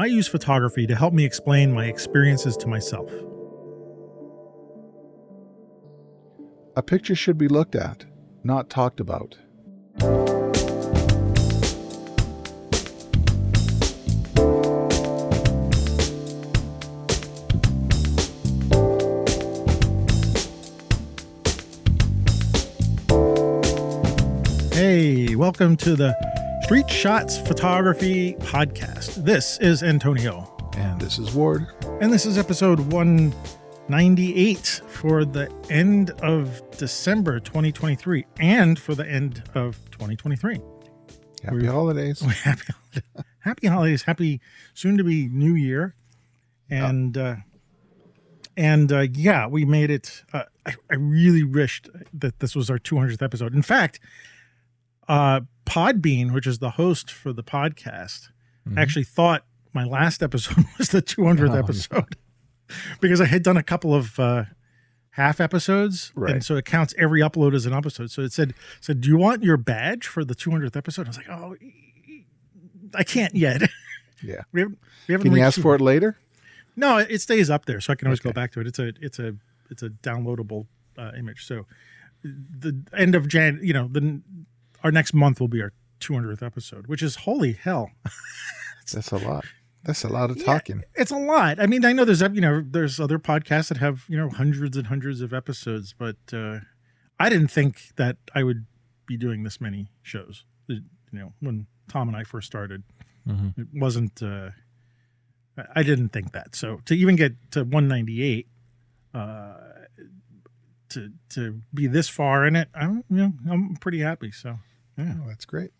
I use photography to help me explain my experiences to myself. A picture should be looked at, not talked about. Hey, welcome to the Street Shots Photography Podcast. This is Antonio, And this is Ward. and this is episode 198 for the end of December 2023 and for the end of 2023. Happy We've- holidays. happy, happy holidays, happy soon to be new year. And, uh, and uh, yeah, we made it. Uh, I, I really wished that this was our 200th episode. In fact, uh, Podbean, which is the host for the podcast, Mhm. actually thought my last episode was the 200th Oh, yeah. episode because I had done a couple of uh, half episodes, Right. and so it counts every upload as an episode. So it said, "said Do you want your badge for the 200th episode?" I was like, "Oh, I can't yet." Yeah. we haven't, we haven't Can you ask two- for it later? No, it stays up there, so I can always go back to it. It's a it's a it's a downloadable uh, image. So the end of Jan, you know, the our next month will be our 200th episode, which is holy hell. That's a lot. That's a lot of Yeah. talking. It's a lot. I mean, I know there's you know there's other podcasts that have you know hundreds and hundreds of episodes, but uh, I didn't think that I would be doing this many shows. You know, when Tom and I first started, it wasn't. Uh, I- I didn't think that. So to even get to 198, uh, to to be this far in it, I'm you know I'm pretty happy. So yeah. Oh, that's great.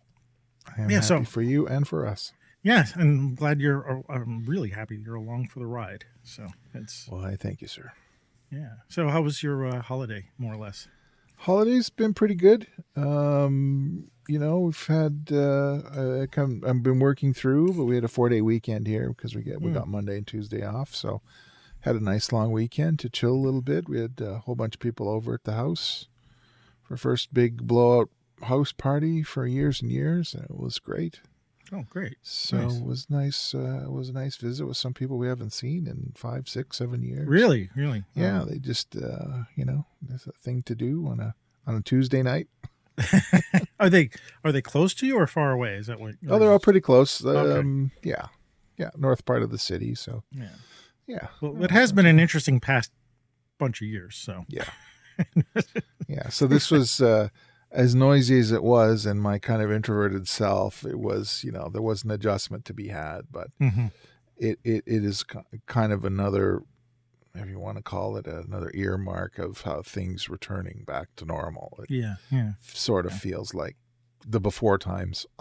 I am Yeah, happy so- for you and for us. Yeah, and I'm glad you're. I'm really happy you're along for the ride. So it's Well, I thank you, sir. Yeah. So how was your uh, holiday, more or less? Holiday's been pretty good. Um, you know, we've had uh, I come. I've been working through, but we had a four day weekend here because we get we Mm. got Monday and Tuesday off. So had a nice long weekend to chill a little bit. We had a whole bunch of people over at the house for first big blowout house party for years and years, and it was great. Oh, great. So Nice. it was nice. Uh, it was a nice visit with some people we haven't seen in five, six, seven years. Really, really. Yeah, Oh. they just uh, you know, it's a thing to do on a on a Tuesday night. are they are they close to you or far away? Is that what? Oh, they're all pretty close. Okay. Um, yeah, yeah, north part of the city. So Yeah. Yeah, Well, it has been an interesting past bunch of years. So yeah, yeah. So this was uh, as noisy as it was, and my kind of introverted self. It was, you know, there was an adjustment to be had, but Mhm. it it, it is kind of another, if you want to call it, another earmark of how things returning back to normal. It yeah, yeah. sort of feels like the before times.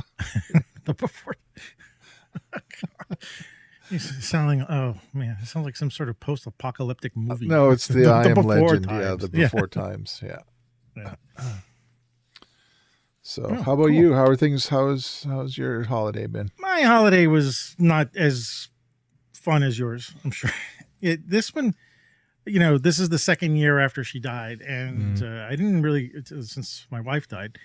The before. You sounding oh man, it sounds like some sort of post-apocalyptic movie. No, it's the, I am before legend. Yeah, times. the before times. Yeah. Yeah. So, Oh, how about cool. you? How are things? How's how's your holiday been? my holiday was not as fun as yours i'm sure it, this one you know this is the second year after she died and uh, i didn't really uh, since my wife died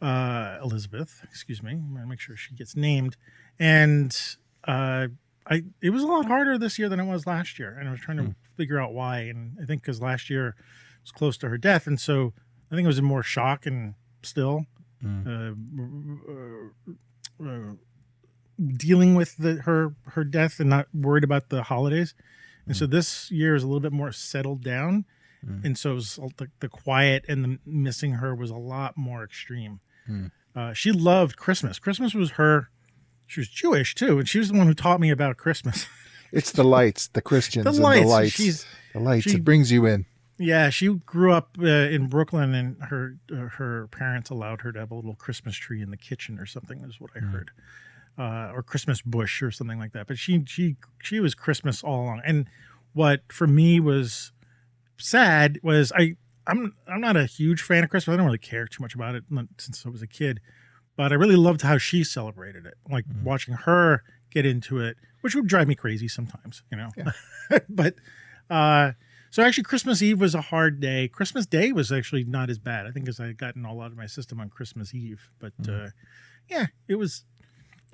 uh elizabeth excuse me i'm make sure she gets named and uh i it was a lot harder this year than it was last year and i was trying to figure out why and i think because last year was close to her death and so i think it was in more shock and still uh, uh, uh, dealing with the, her her death and not worried about the holidays. And so this year is a little bit more settled down, Mm. and so it was, the, the quiet and the missing her was a lot more extreme. Mm. Uh, she loved Christmas. Christmas was her. She was Jewish too, and she was the one who taught me about Christmas. It's the lights, the Christians, the and lights. the lights. She's the lights. she- it brings you in. Yeah, she grew up uh, in Brooklyn, and her uh, her parents allowed her to have a little Christmas tree in the kitchen or something. Is what I heard, uh, or Christmas bush or something like that. But she she she was Christmas all along. And what for me was sad was I I'm I'm not a huge fan of Christmas. I don't really care too much about it since I was a kid, but I really loved how she celebrated it. Like Mhm. watching her get into it, which would drive me crazy sometimes, you know. Yeah. but uh so actually Christmas Eve was a hard day. Christmas Day was actually not as bad. I think as I had gotten all out of my system on Christmas Eve. But Mhm. uh yeah, it was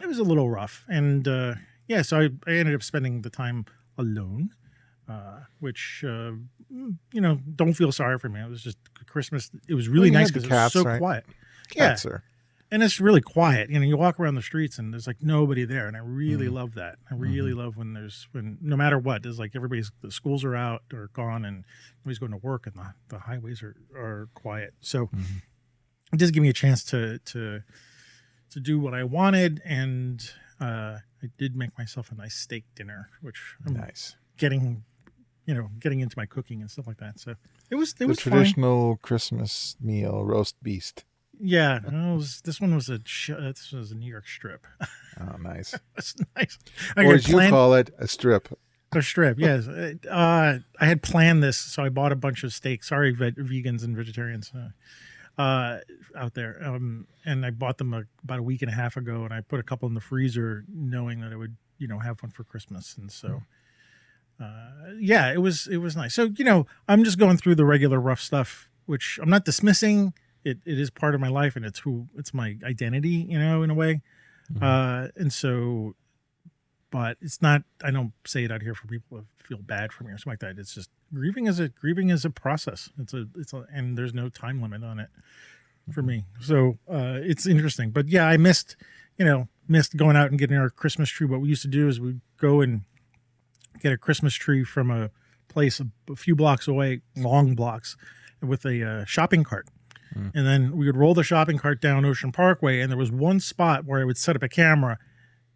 it was a little rough. And uh yeah, so I, I ended up spending the time alone, uh, which uh, mm, you know, don't feel sorry for me. It was just Christmas. It was really Well, nice because it was cats, so right? quiet. Cats are and it's really quiet. You know, you walk around the streets and there's like nobody there, and I really Mhm. love that. I really love when there's when no matter what, there's like everybody's the schools are out or gone, and nobody's going to work, and the, the highways are are quiet. So Mhm. it does give me a chance to to to do what I wanted, and uh, I did make myself a nice steak dinner, which I'm nice. getting, you know, getting into my cooking and stuff like that. So it was it The was traditional Christmas meal, roast beast. Yeah, was, this one was a uh, this was a New York strip. Oh, nice. That's nice. I or as you call it, a strip. a strip. Yes, uh, I had planned this, so I bought a bunch of steaks. Sorry, ve- vegans and vegetarians uh, uh, out there. Um, and I bought them a, about a week and a half ago, and I put a couple in the freezer, knowing that I would, you know, have one for Christmas. And so, uh, yeah, it was it was nice. So you know, I'm just going through the regular rough stuff, which I'm not dismissing. It it is part of my life, and it's who it's my identity, you know, in a way. Mhm. Uh, and so, but it's not. I don't say it out here for people to feel bad for me or something like that. It's just grieving is a grieving is a process. It's a it's a and there's no time limit on it for me. So uh, it's interesting. But yeah, I missed you know missed going out and getting our Christmas tree. What we used to do is we'd go and get a Christmas tree from a place a, a few blocks away, long blocks, with a uh, shopping cart. Mm. And then we would roll the shopping cart down Ocean Parkway, and there was one spot where I would set up a camera,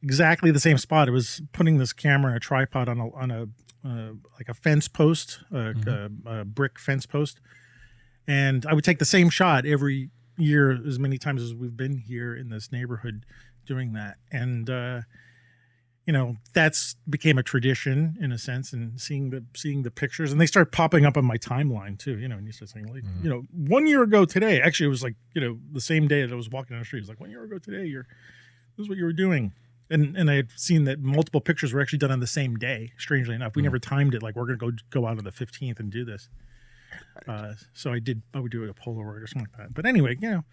exactly the same spot. It was putting this camera in a tripod on a on a uh, like a fence post, a, Mhm. a, a brick fence post, and I would take the same shot every year as many times as we've been here in this neighborhood doing that. And uh, you know that's became a tradition in a sense and seeing the seeing the pictures and they start popping up on my timeline too you know and you start saying like Mhm. you know one year ago today actually it was like you know the same day that i was walking down the street it was like one year ago today you're this is what you were doing. And and i had seen that multiple pictures were actually done on the same day strangely enough. We Mhm. never timed it like we're gonna go go out on the 15th and do this. Uh, so i did i would do a polaroid or something like that. But anyway you know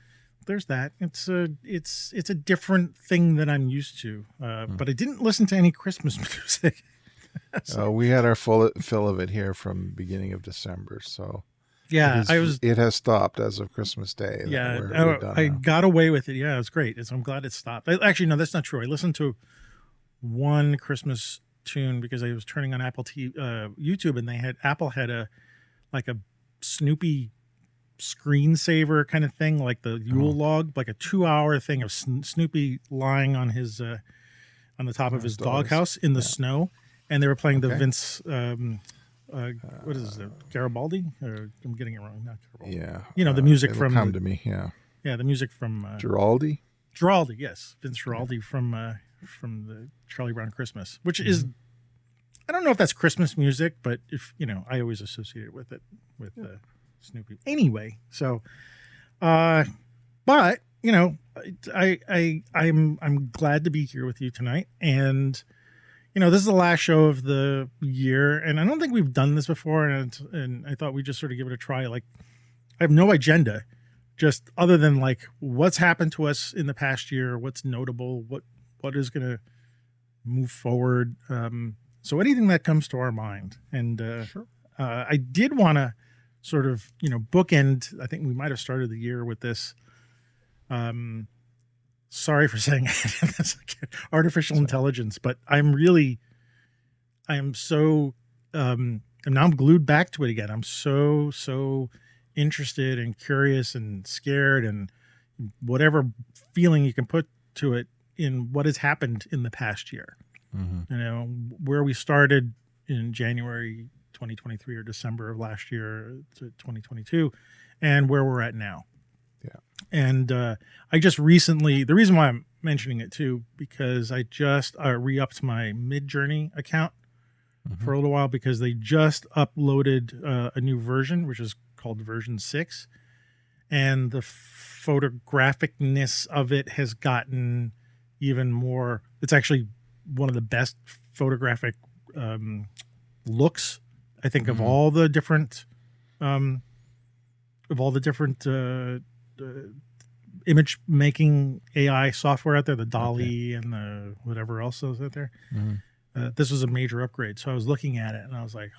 there's that. It's a it's it's a different thing that I'm used to. Uh, Hmm. But I didn't listen to any Christmas music. Uh, we had our full fill of it here from beginning of December. So yeah, it is- I was. It has stopped as of Christmas Day. Yeah, we're- I, we're done I got away with it. Yeah, it was great. It's, I'm glad it stopped. I, actually, no, that's not true. I listened to one Christmas tune because I was turning on Apple T, uh, YouTube, and they had Apple had a like a Snoopy screensaver kind of thing, like the Yule Oh. log, like a two hour thing of Sn- Snoopy lying on his uh, on the top of his doghouse in the Yeah. snow, and they were playing the Vince. Um, uh, what is it? Garibaldi? Or I'm getting it wrong. Not Garibaldi. Yeah. You know, the uh, music from come the- to me. Yeah. Yeah, the music from uh, Guaraldi. Guaraldi, yes, Vince Guaraldi from uh, from the Charlie Brown Christmas, which is Mm-hmm. I don't know if that's Christmas music, but if you know, I always associate it with it with uh, Snoopy. Anyway, so, uh, but you know, I I I'm I'm glad to be here with you tonight, and you know, this is the last show of the year, and I don't think we've done this before, and and I thought we'd just sort of give it a try. Like, I have no agenda just other than like what's happened to us in the past year what's notable what what is going to move forward um so anything that comes to our mind and uh, uh i did want to sort of you know bookend i think we might have started the year with this um sorry for saying this artificial intelligence but i'm really i am so um and now i'm glued back to it again. I'm so so interested and curious and scared and whatever feeling you can put to it in what has happened in the past year. Mhm. you know where we started in january 2023 or december of last year to 2022 and where we're at now Yeah. and uh, i just recently the reason why i'm mentioning it too because i just uh, re-upped my Midjourney account Mhm. for a little while because they just uploaded uh, a new version which is called version 6 and the photographicness of it has gotten even more it's actually one of the best photographic um, looks i think of Mhm. all the different um, of all the different uh, uh, image making AI software out there, the DALL-E and the whatever else is out there. Mhm. Uh, this was a major upgrade. So I was looking at it and I was like,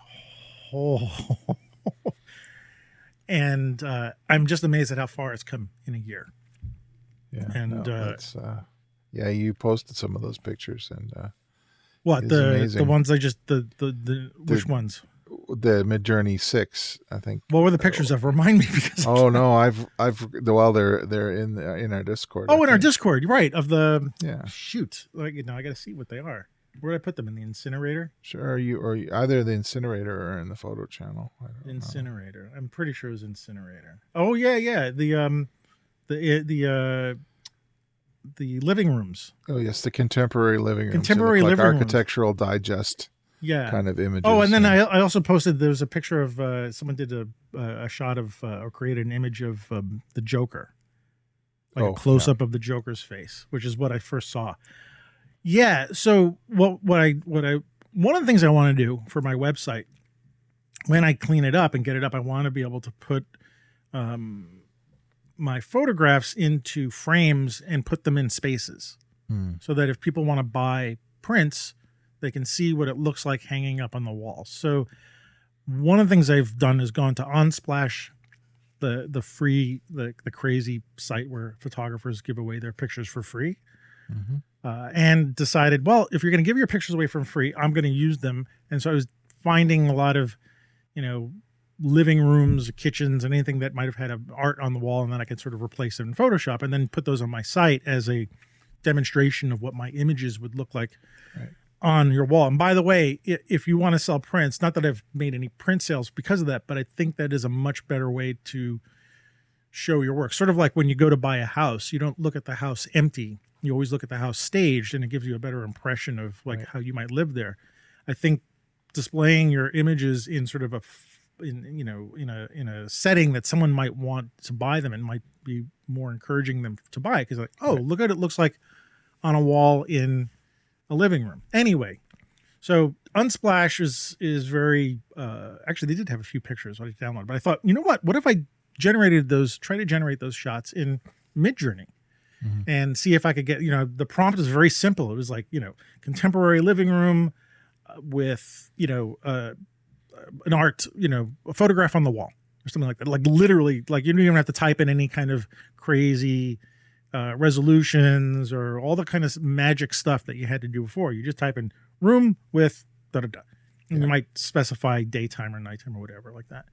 oh. and uh, I'm just amazed at how far it's come in a year. Yeah. And, no, uh, that's, uh, yeah, you posted some of those pictures and uh, What the the ones I just the the, the which ones? The Midjourney six, I think. What were the pictures of? Remind me because Oh no, I've I've well they're they're in the, in our Discord. I oh in our. Discord, right? Of the Yeah, shoot, like you know, I got to see what they are. Where did I put them in the incinerator? sure. You or you, either the incinerator or in the photo channel. I don't know. Incinerator. I'm pretty sure it was incinerator. Oh yeah, yeah. The um, the the uh, the living rooms. Oh yes, the contemporary living room. Contemporary like living rooms. architectural digest Yeah. kind of images. Oh, and then I, I also posted there was a picture of uh, someone did a a shot of uh, or created an image of um, the Joker, like Oh, a close up of the Joker's face, which is what I first saw. Yeah. So what what I what I one of the things I want to do for my website when I clean it up and get it up, I want to be able to put um, my photographs into frames and put them in spaces Hmm. so that if people want to buy prints, they can see what it looks like hanging up on the wall. So one of the things I've done is gone to Unsplash, the the free the the crazy site where photographers give away their pictures for free, Mhm. uh, and decided, well, if you're going to give your pictures away for free, I'm going to use them. And so I was finding a lot of, you know, living rooms, kitchens, and anything that might have had a art on the wall, and then I could sort of replace it in Photoshop, and then put those on my site as a demonstration of what my images would look like Right. On your wall. And by the way, if you want to sell prints, not that I've made any print sales because of that, but I think that is a much better way to show your work. Sort of like when you go to buy a house, you don't look at the house empty. You always look at the house staged and it gives you a better impression of like Right. how you might live there. I think displaying your images in sort of a in you know in a in a setting that someone might want to buy them and might be more encouraging them to buy because like oh look at it looks like on a wall in a living room anyway so unsplash is is very uh actually they did have a few pictures I downloaded but I thought you know what what if I generated those try to generate those shots in Midjourney Mhm. and see if I could get you know the prompt is very simple it was like you know contemporary living room uh, with you know uh an art, you know, a photograph on the wall or something like that. Like literally, like you don't even have to type in any kind of crazy uh, resolutions or all the kind of magic stuff that you had to do before. You just type in room with da da da. And Yeah. you might specify daytime or nighttime or whatever like that.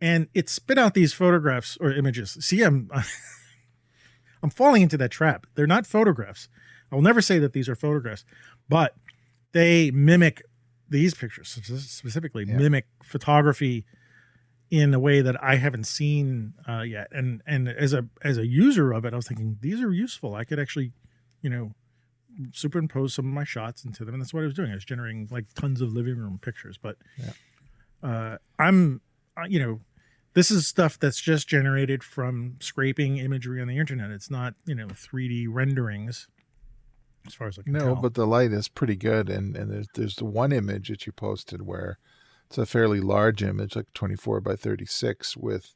And it spit out these photographs or images. See, I'm I'm falling into that trap. They're not photographs. I will never say that these are photographs, but they mimic these pictures specifically Yeah. mimic photography in a way that I haven't seen uh, yet. And and as a as a user of it, I was thinking these are useful. I could actually, you know, superimpose some of my shots into them, and that's what I was doing. I was generating like tons of living room pictures. But uh, I'm, uh, you know, this is stuff that's just generated from scraping imagery on the internet. It's not you know 3D renderings. As far as I can tell. No, tell. but the light is pretty good, and and there's there's the one image that you posted where it's a fairly large image, like 24 by 36, with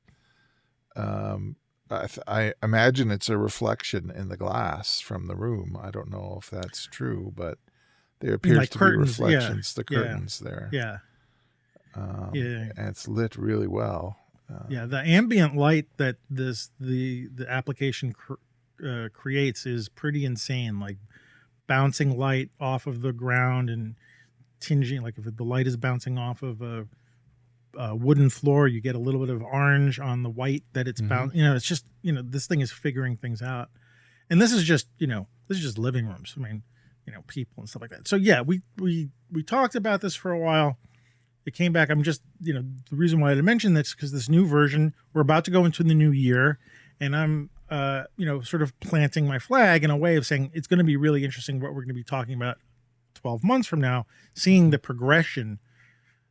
um, I, th- I imagine it's a reflection in the glass from the room. I don't know if that's true, but there appears like to curtains, be yeah, reflections, the yeah. curtains there. yeah, um, Yeah. and it's lit really well. Uh, Yeah, the ambient light that this the the application cr- uh, creates is pretty insane. Like bouncing light off of the ground and tinging. Like if the light is bouncing off of a, a wooden floor, you get a little bit of orange on the white that it's Mhm. bound. You know, it's just you know this thing is figuring things out. And this is just you know this is just living rooms. I mean, you know, people and stuff like that. So yeah, we we we talked about this for a while it came back. I'm just, you know, the reason why I mentioned this because this new version, we're about to go into the new year, and I'm, uh, you know, sort of planting my flag in a way of saying it's going to be really interesting what we're going to be talking about 12 months from now, seeing the progression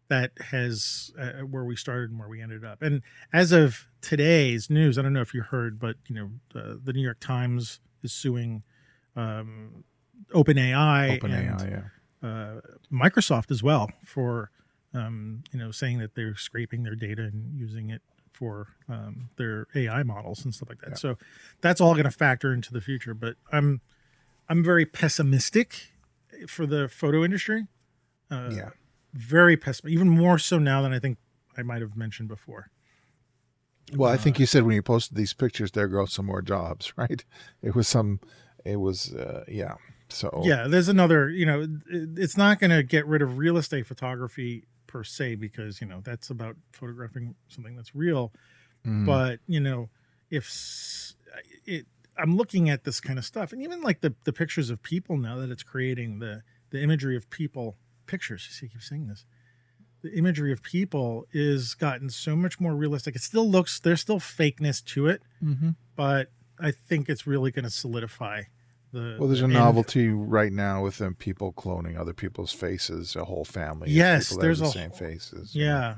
that has uh, where we started and where we ended up. And as of today's news, I don't know if you heard, but you know, uh, the New York Times is suing um, OpenAI, and yeah. uh, Microsoft as well for um, you know saying that they're scraping their data and using it for um, their AI models and stuff like that. So that's all going to factor into the future. But I'm I'm very pessimistic for the photo industry. Uh, yeah. very pessimistic, even more so now than I think I might have mentioned before. Well, I think you said when you posted these pictures, there go some more jobs, right? It was some, it was, uh, yeah. So Yeah, there's another. You know, it's not going to get rid of real estate photography per se because you know that's about photographing something that's real. mm, But you know, if it, I'm looking at this kind of stuff, and even like the the pictures of people now that it's creating the the imagery of people pictures. You see, I keep saying this. The imagery of people is gotten so much more realistic. It still looks there's still fakeness to it, mhm. but I think it's really going to solidify the. well, there's the a end- novelty right now with them people cloning other people's faces, a whole family. Yes, people that have there's the a same whole- faces. you know, Yeah,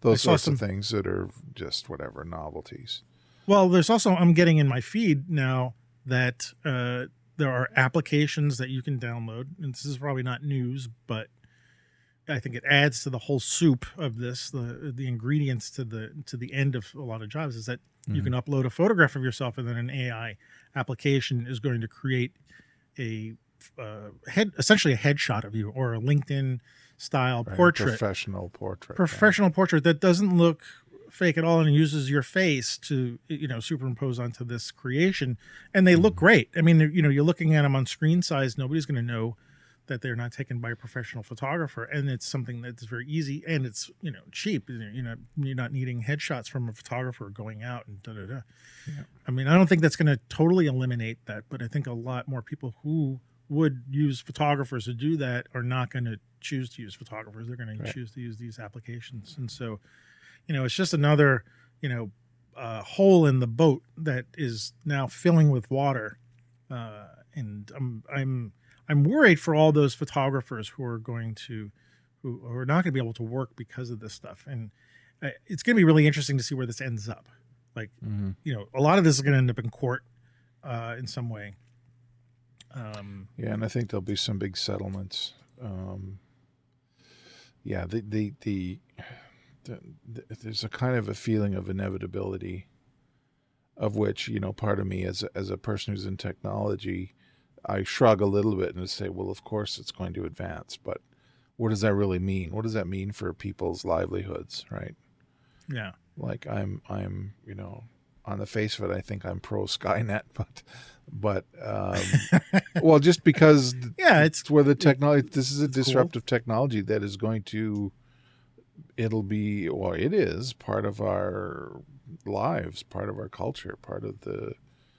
those saw sorts some- of things that are just whatever novelties. Well, there's also I'm getting in my feed now that uh, there are applications that you can download, and this is probably not news, but I think it adds to the whole soup of this. The the ingredients to the to the end of a lot of jobs is that you Mhm. can upload a photograph of yourself, and then an AI application is going to create a uh, head essentially a headshot of you or a LinkedIn style Right, portrait professional portrait, yeah. professional portrait that doesn't look fake at all and uses your face to you know superimpose onto this creation and they look mm-hmm. great. I mean you know you're looking at them on screen size nobody's going to know that they're not taken by a professional photographer and it's something that's very easy and it's you know cheap. You know you're not needing headshots from a photographer going out and da da da. Yeah. i mean i don't think that's going to totally eliminate that but i think a lot more people who would use photographers to do that are not going to choose to use photographers. They're going Right. to choose to use these applications and so you know it's just another you know uh, hole in the boat that is now filling with water uh, and i'm i'm i'm worried for all those photographers who are going to who, who are not going to be able to work because of this stuff and uh, it's going to be really interesting to see where this ends up like Mhm. you know a lot of this is going to end up in court uh, in some way um, Yeah, and I think there'll be some big settlements. Um, yeah, the the the there's a kind of a feeling of inevitability, of which you know, part of me as a, as a person who's in technology, I shrug a little bit and say, well, of course it's going to advance, but what does that really mean? What does that mean for people's livelihoods, right? yeah like i'm i'm you know on the face of it i think i'm pro skynet but but um well just because yeah it's it's where the technology this is a It's cool. disruptive technology that is going to it'll be well it is part of our lives part of our culture part of the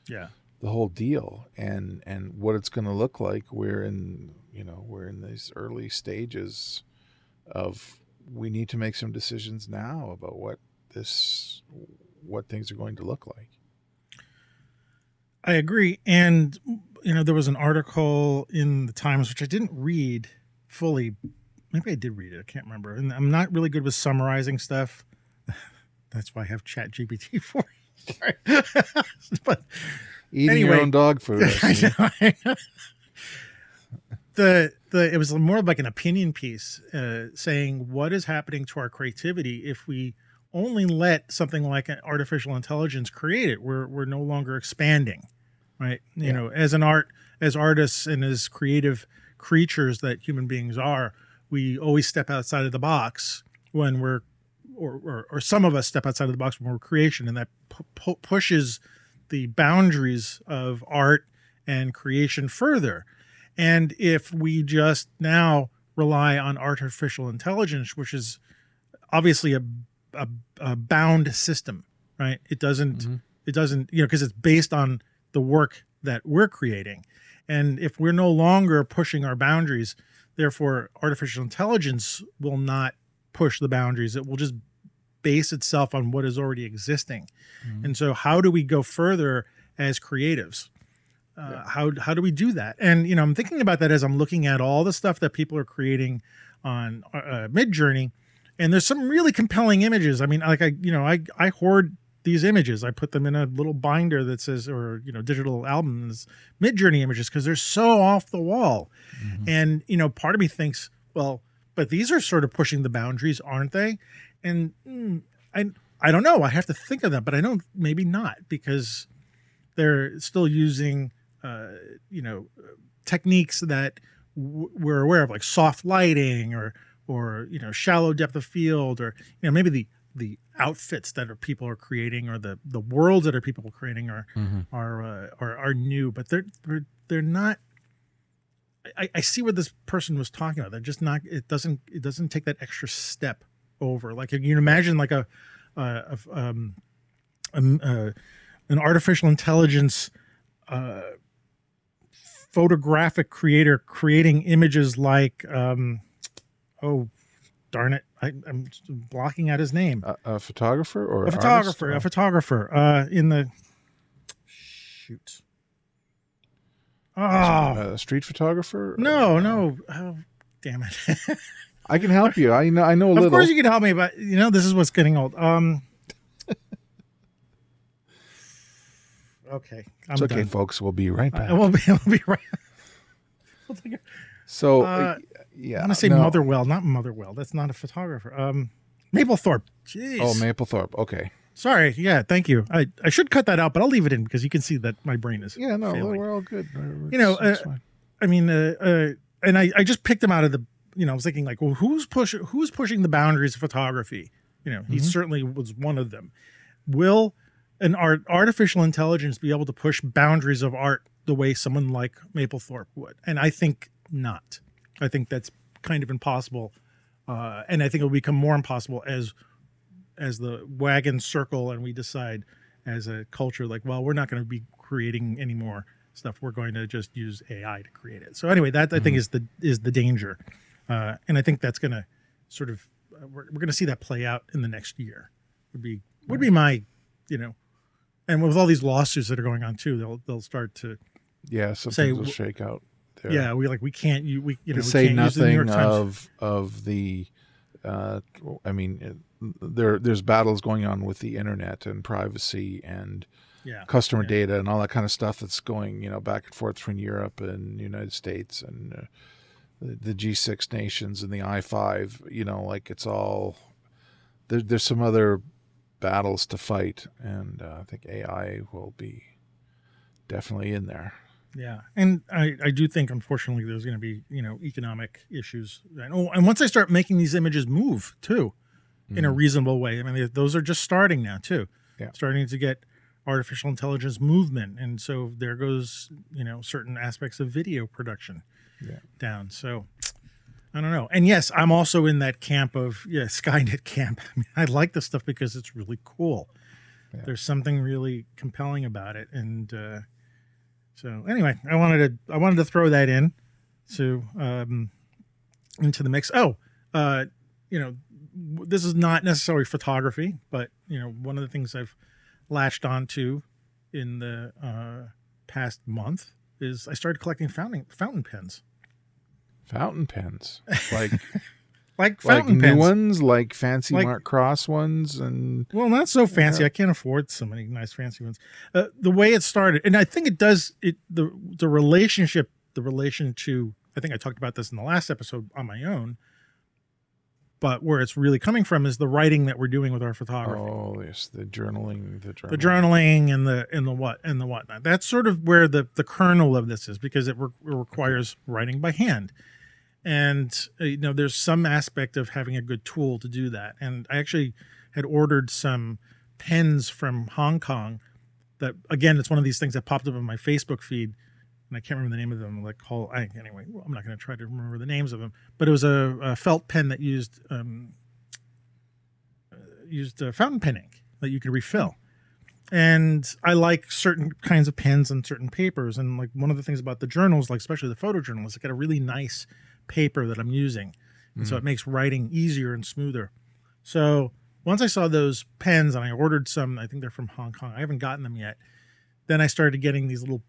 yeah the whole deal and and what it's going to look like we're in you know we're in these early stages of we need to make some decisions now about what this what things are going to look like I agree. And, you know, there was an article in the Times, which I didn't read fully. Maybe I did read it. I can't remember. And I'm not really good with summarizing stuff. That's why I have ChatGPT for. Sorry. but eating Anyway. your own dog food I I know, I know. the the it was more like an opinion piece uh, saying what is happening to our creativity if we only let something like an artificial intelligence create it. We're we're no longer expanding, right? You Yeah. know, as an art as artists and as creative creatures that human beings are, we always step outside of the box when we're or, or, or some of us step outside of the box when we're creation and that pu- pu- pushes the boundaries of art and creation further. And if we just now rely on artificial intelligence which is obviously a, a, a bound system right? It doesn't Mhm. it doesn't you know because it's based on the work that we're creating. And if we're no longer pushing our boundaries therefore artificial intelligence will not push the boundaries. It will just base itself on what is already existing. Mhm. and so how do we go further as creatives? Uh, Yeah. how how do we do that? And you know i'm thinking about that as i'm looking at all the stuff that people are creating on uh, Midjourney and there's some really compelling images. I mean like i you know i i hoard these images i put them in a little binder that says or you know digital albums Midjourney images because they're so off the wall Mhm. and you know part of me thinks well but these are sort of pushing the boundaries aren't they and mm, I, I don't know. I have to think of that, but I don't. Maybe not because they're still using, uh, you know, techniques that w- we're aware of, like soft lighting or or you know shallow depth of field, or you know maybe the the outfits that are people are creating or the the worlds that are people creating are are, uh, are are new, but they're they're, they're not. I, I see what this person was talking about. They're just not. It doesn't. It doesn't take that extra step over. Like you can imagine, like a, a, a um, um, uh, an artificial intelligence uh, photographic creator creating images like, um, oh, darn it, I, I'm blocking out his name. A, a photographer or a photographer, artist? a photographer, uh, in the shoot. Oh Oh, a street photographer? no, Uh, no! Oh, damn it! I can help you. I know. I know a of little. Of course you can help me, but you know this is what's getting old. Um. Okay, I'm it's okay, done. folks. We'll be right back. I will be. I will be right. We'll so, Uh, uh, yeah. I want to say no. Motherwell, not Motherwell. That's not a photographer. Um, Mapplethorpe. Jeez. Oh, Mapplethorpe. Okay. Sorry. Yeah. Thank you. I, I should cut that out, but I'll leave it in because you can see that my brain is. Yeah. No, failing. we're all good. You know, It's- it's uh. I mean, uh, uh, and I, I just picked him out of the, you know, I was thinking like, well, who's push, who's pushing the boundaries of photography? You know, he Mhm. certainly was one of them. Will an art artificial intelligence be able to push boundaries of art the way someone like Mapplethorpe would? And I think not. I think that's kind of impossible, uh, and I think it will become more impossible as as the wagons circle and we decide as a culture like, well, we're not going to be creating any more stuff. We're going to just use AI to create it. So anyway, that I think is the is the danger, uh, and I think that's going to sort of uh, we're, we're going to see that play out in the next year. Would be would be my, you know, and with all these lawsuits that are going on too, they'll they'll start to yeah, some say things will shake out. There. yeah we like we can't you we you know to we say can't use the New York nothing of of the uh i mean there there's battles going on with the internet and privacy and yeah customer Yeah. data and all that kind of stuff that's going you know back and forth between Europe and the United States and uh, the, the G6 nations and the I5 you know like it's all there, there's some other battles to fight and uh, I think AI will be definitely in there Yeah, and I, I do think unfortunately there's going to be you know economic issues, and oh, and once I start making these images move too, in a Mhm. reasonable way. I mean, they- those are just starting now too, Yeah. starting to get artificial intelligence movement, and so there goes you know certain aspects of video production Yeah. down. So I don't know. And yes, I'm also in that camp of yeah Skynet camp. I mean, I like this stuff because it's really cool. Yeah. There's something really compelling about it, and uh, so anyway, I wanted to I wanted to throw that in to um, into the mix. Oh, uh, you know, this is not necessarily photography, but you know, one of the things I've latched onto in the uh, past month is I started collecting fountain fountain pens, fountain pens like like like fountain new pens. ones like fancy Like- Mark Cross ones and Well, not so fancy. Yeah. I can't afford so many nice fancy ones. Uh, the way it started, and I think it does it the the relationship, the relation to. I think I talked about this in the last episode on my own. But where it's really coming from is the writing that we're doing with our photography, oh yes the journaling the journaling the journaling, and the and the what and the whatnot. That's sort of where the the kernel of this is because it, re- it requires writing by hand, and uh, you know there's some aspect of having a good tool to do that. And I actually had ordered some pens from Hong Kong. That again, it's one of these things that popped up on my Facebook feed, and I can't remember the name of them. Like, call anyway. I'm not going to try to remember the names of them, but it was a, a felt pen that used um, uh, used uh, fountain pen ink that you could refill. And I like certain kinds of pens and certain papers. And like one of the things about the journals, like especially the photo journals, it got a really nice paper that I'm using, and so it makes writing easier and smoother. So once I saw those pens and I ordered some, I think they're from Hong Kong. I haven't gotten them yet. Then I started getting these little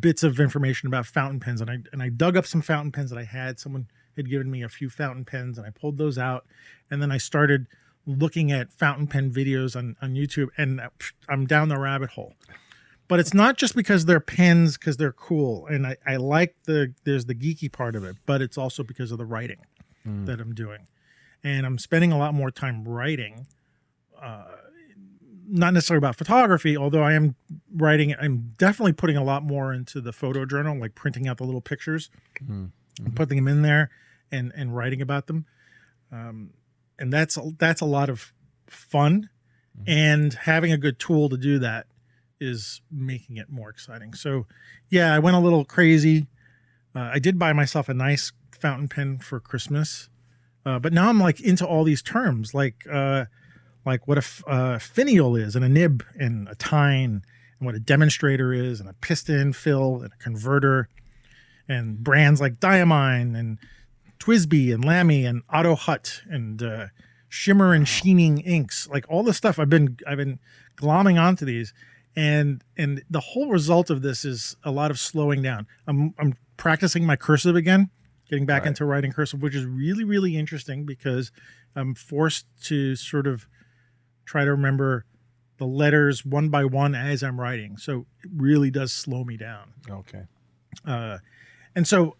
bits of information about fountain pens, and I and I dug up some fountain pens that I had. Someone had given me a few fountain pens, and I pulled those out, and then I started looking at fountain pen videos on on YouTube, and uh, I'm down the rabbit hole. But it's not just because they're pens, because they're cool, and I, I like the there's the geeky part of it, but it's also because of the writing Mm. that I'm doing, and I'm spending a lot more time writing uh, not necessarily about photography, although I am writing. I'm definitely putting a lot more into the photo journal, like printing out the little pictures, and putting them in there, and and writing about them. Um, and that's that's a lot of fun, Mhm. and having a good tool to do that is making it more exciting. So, yeah, I went a little crazy. Uh, I did buy myself a nice fountain pen for Christmas, uh, but now I'm like into all these terms, like uh, like what a f- uh, finial is, and a nib, and a tine, and what a demonstrator is, and a piston fill, and a converter, and brands like Diamine and TWSBI and Lamy and Otto Hutt and uh, Shimmer and Sheening inks, like all the stuff I've been I've been glomming onto these, and and the whole result of this is a lot of slowing down. I'm I'm practicing my cursive again, getting back Right. into writing cursive, which is really really interesting because I'm forced to sort of try to remember the letters one by one as I'm writing. So it really does slow me down. Okay. Uh, and so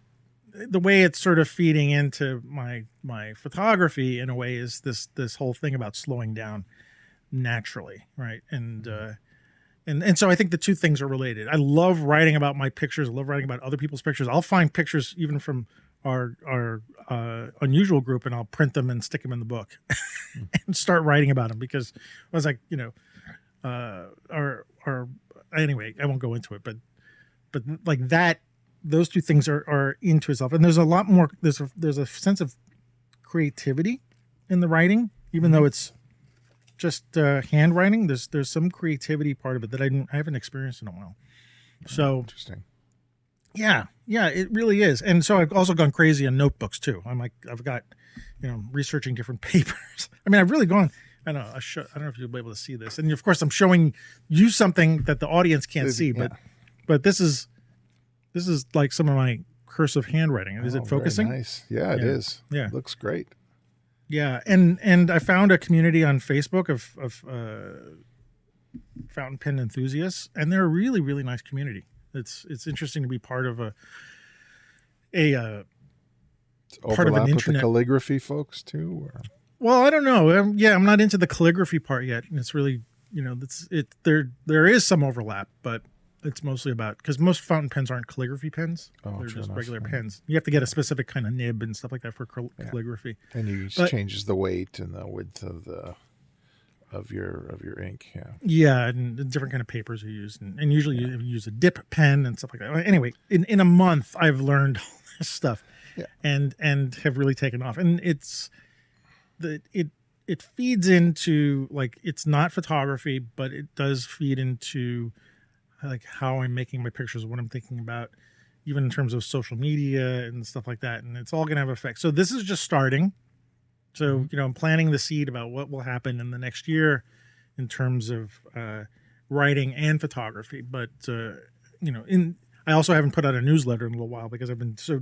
the way it's sort of feeding into my my photography in a way is this this whole thing about slowing down naturally, right? And uh, and and so I think the two things are related. I love writing about my pictures. I love writing about other people's pictures. I'll find pictures even from our our uh, unusual group, and I'll print them and stick them in the book, and start writing about them because I was like, you know, uh, or or anyway, I won't go into it, but but like that, those two things are are into itself, and there's a lot more. There's a there's a sense of creativity in the writing, even though it's just uh, handwriting. There's there's some creativity part of it that I, didn't, I haven't experienced in a while. So Interesting. yeah, yeah, it really is. And so I've also gone crazy on notebooks too. I'm like, I've got, you know, researching different papers. I mean, I've really gone. I don't know. I, show, I don't know if you'll be able to see this. And of course, I'm showing you something that the audience can't see, but Yeah. but this is this is like some of my cursive handwriting. Is Oh, it focusing? Nice. Yeah, it Yeah. is. Yeah. Looks great. Yeah, and and I found a community on Facebook of of uh, fountain pen enthusiasts, and they're a really really nice community. It's it's interesting to be part of a a uh, Part of an internet- the calligraphy folks too. Or? well, I don't know. Um, yeah, I'm not into the calligraphy part yet, and it's really you know that's it. There there is some overlap, but it's mostly about because most fountain pens aren't calligraphy pens; Oh, they're just regular yeah. pens. You have to get a specific kind of nib and stuff like that for cal- Yeah. calligraphy. And you But- changes the weight and the width of the of your of your ink. Yeah. Yeah, and different kind of papers are used, and, and usually you use a dip pen and stuff like that. Anyway, in, in a month, I've learned all this stuff, Yeah. and and have really taken off. And it's the it it feeds into like it's not photography, but it does feed into like how I'm making my pictures, what I'm thinking about, even in terms of social media and stuff like that. And it's all going to have effect. So this is just starting. So you know, I'm planting the seed about what will happen in the next year in terms of uh, writing and photography. But uh, you know, in I also haven't put out a newsletter in a little while because I've been so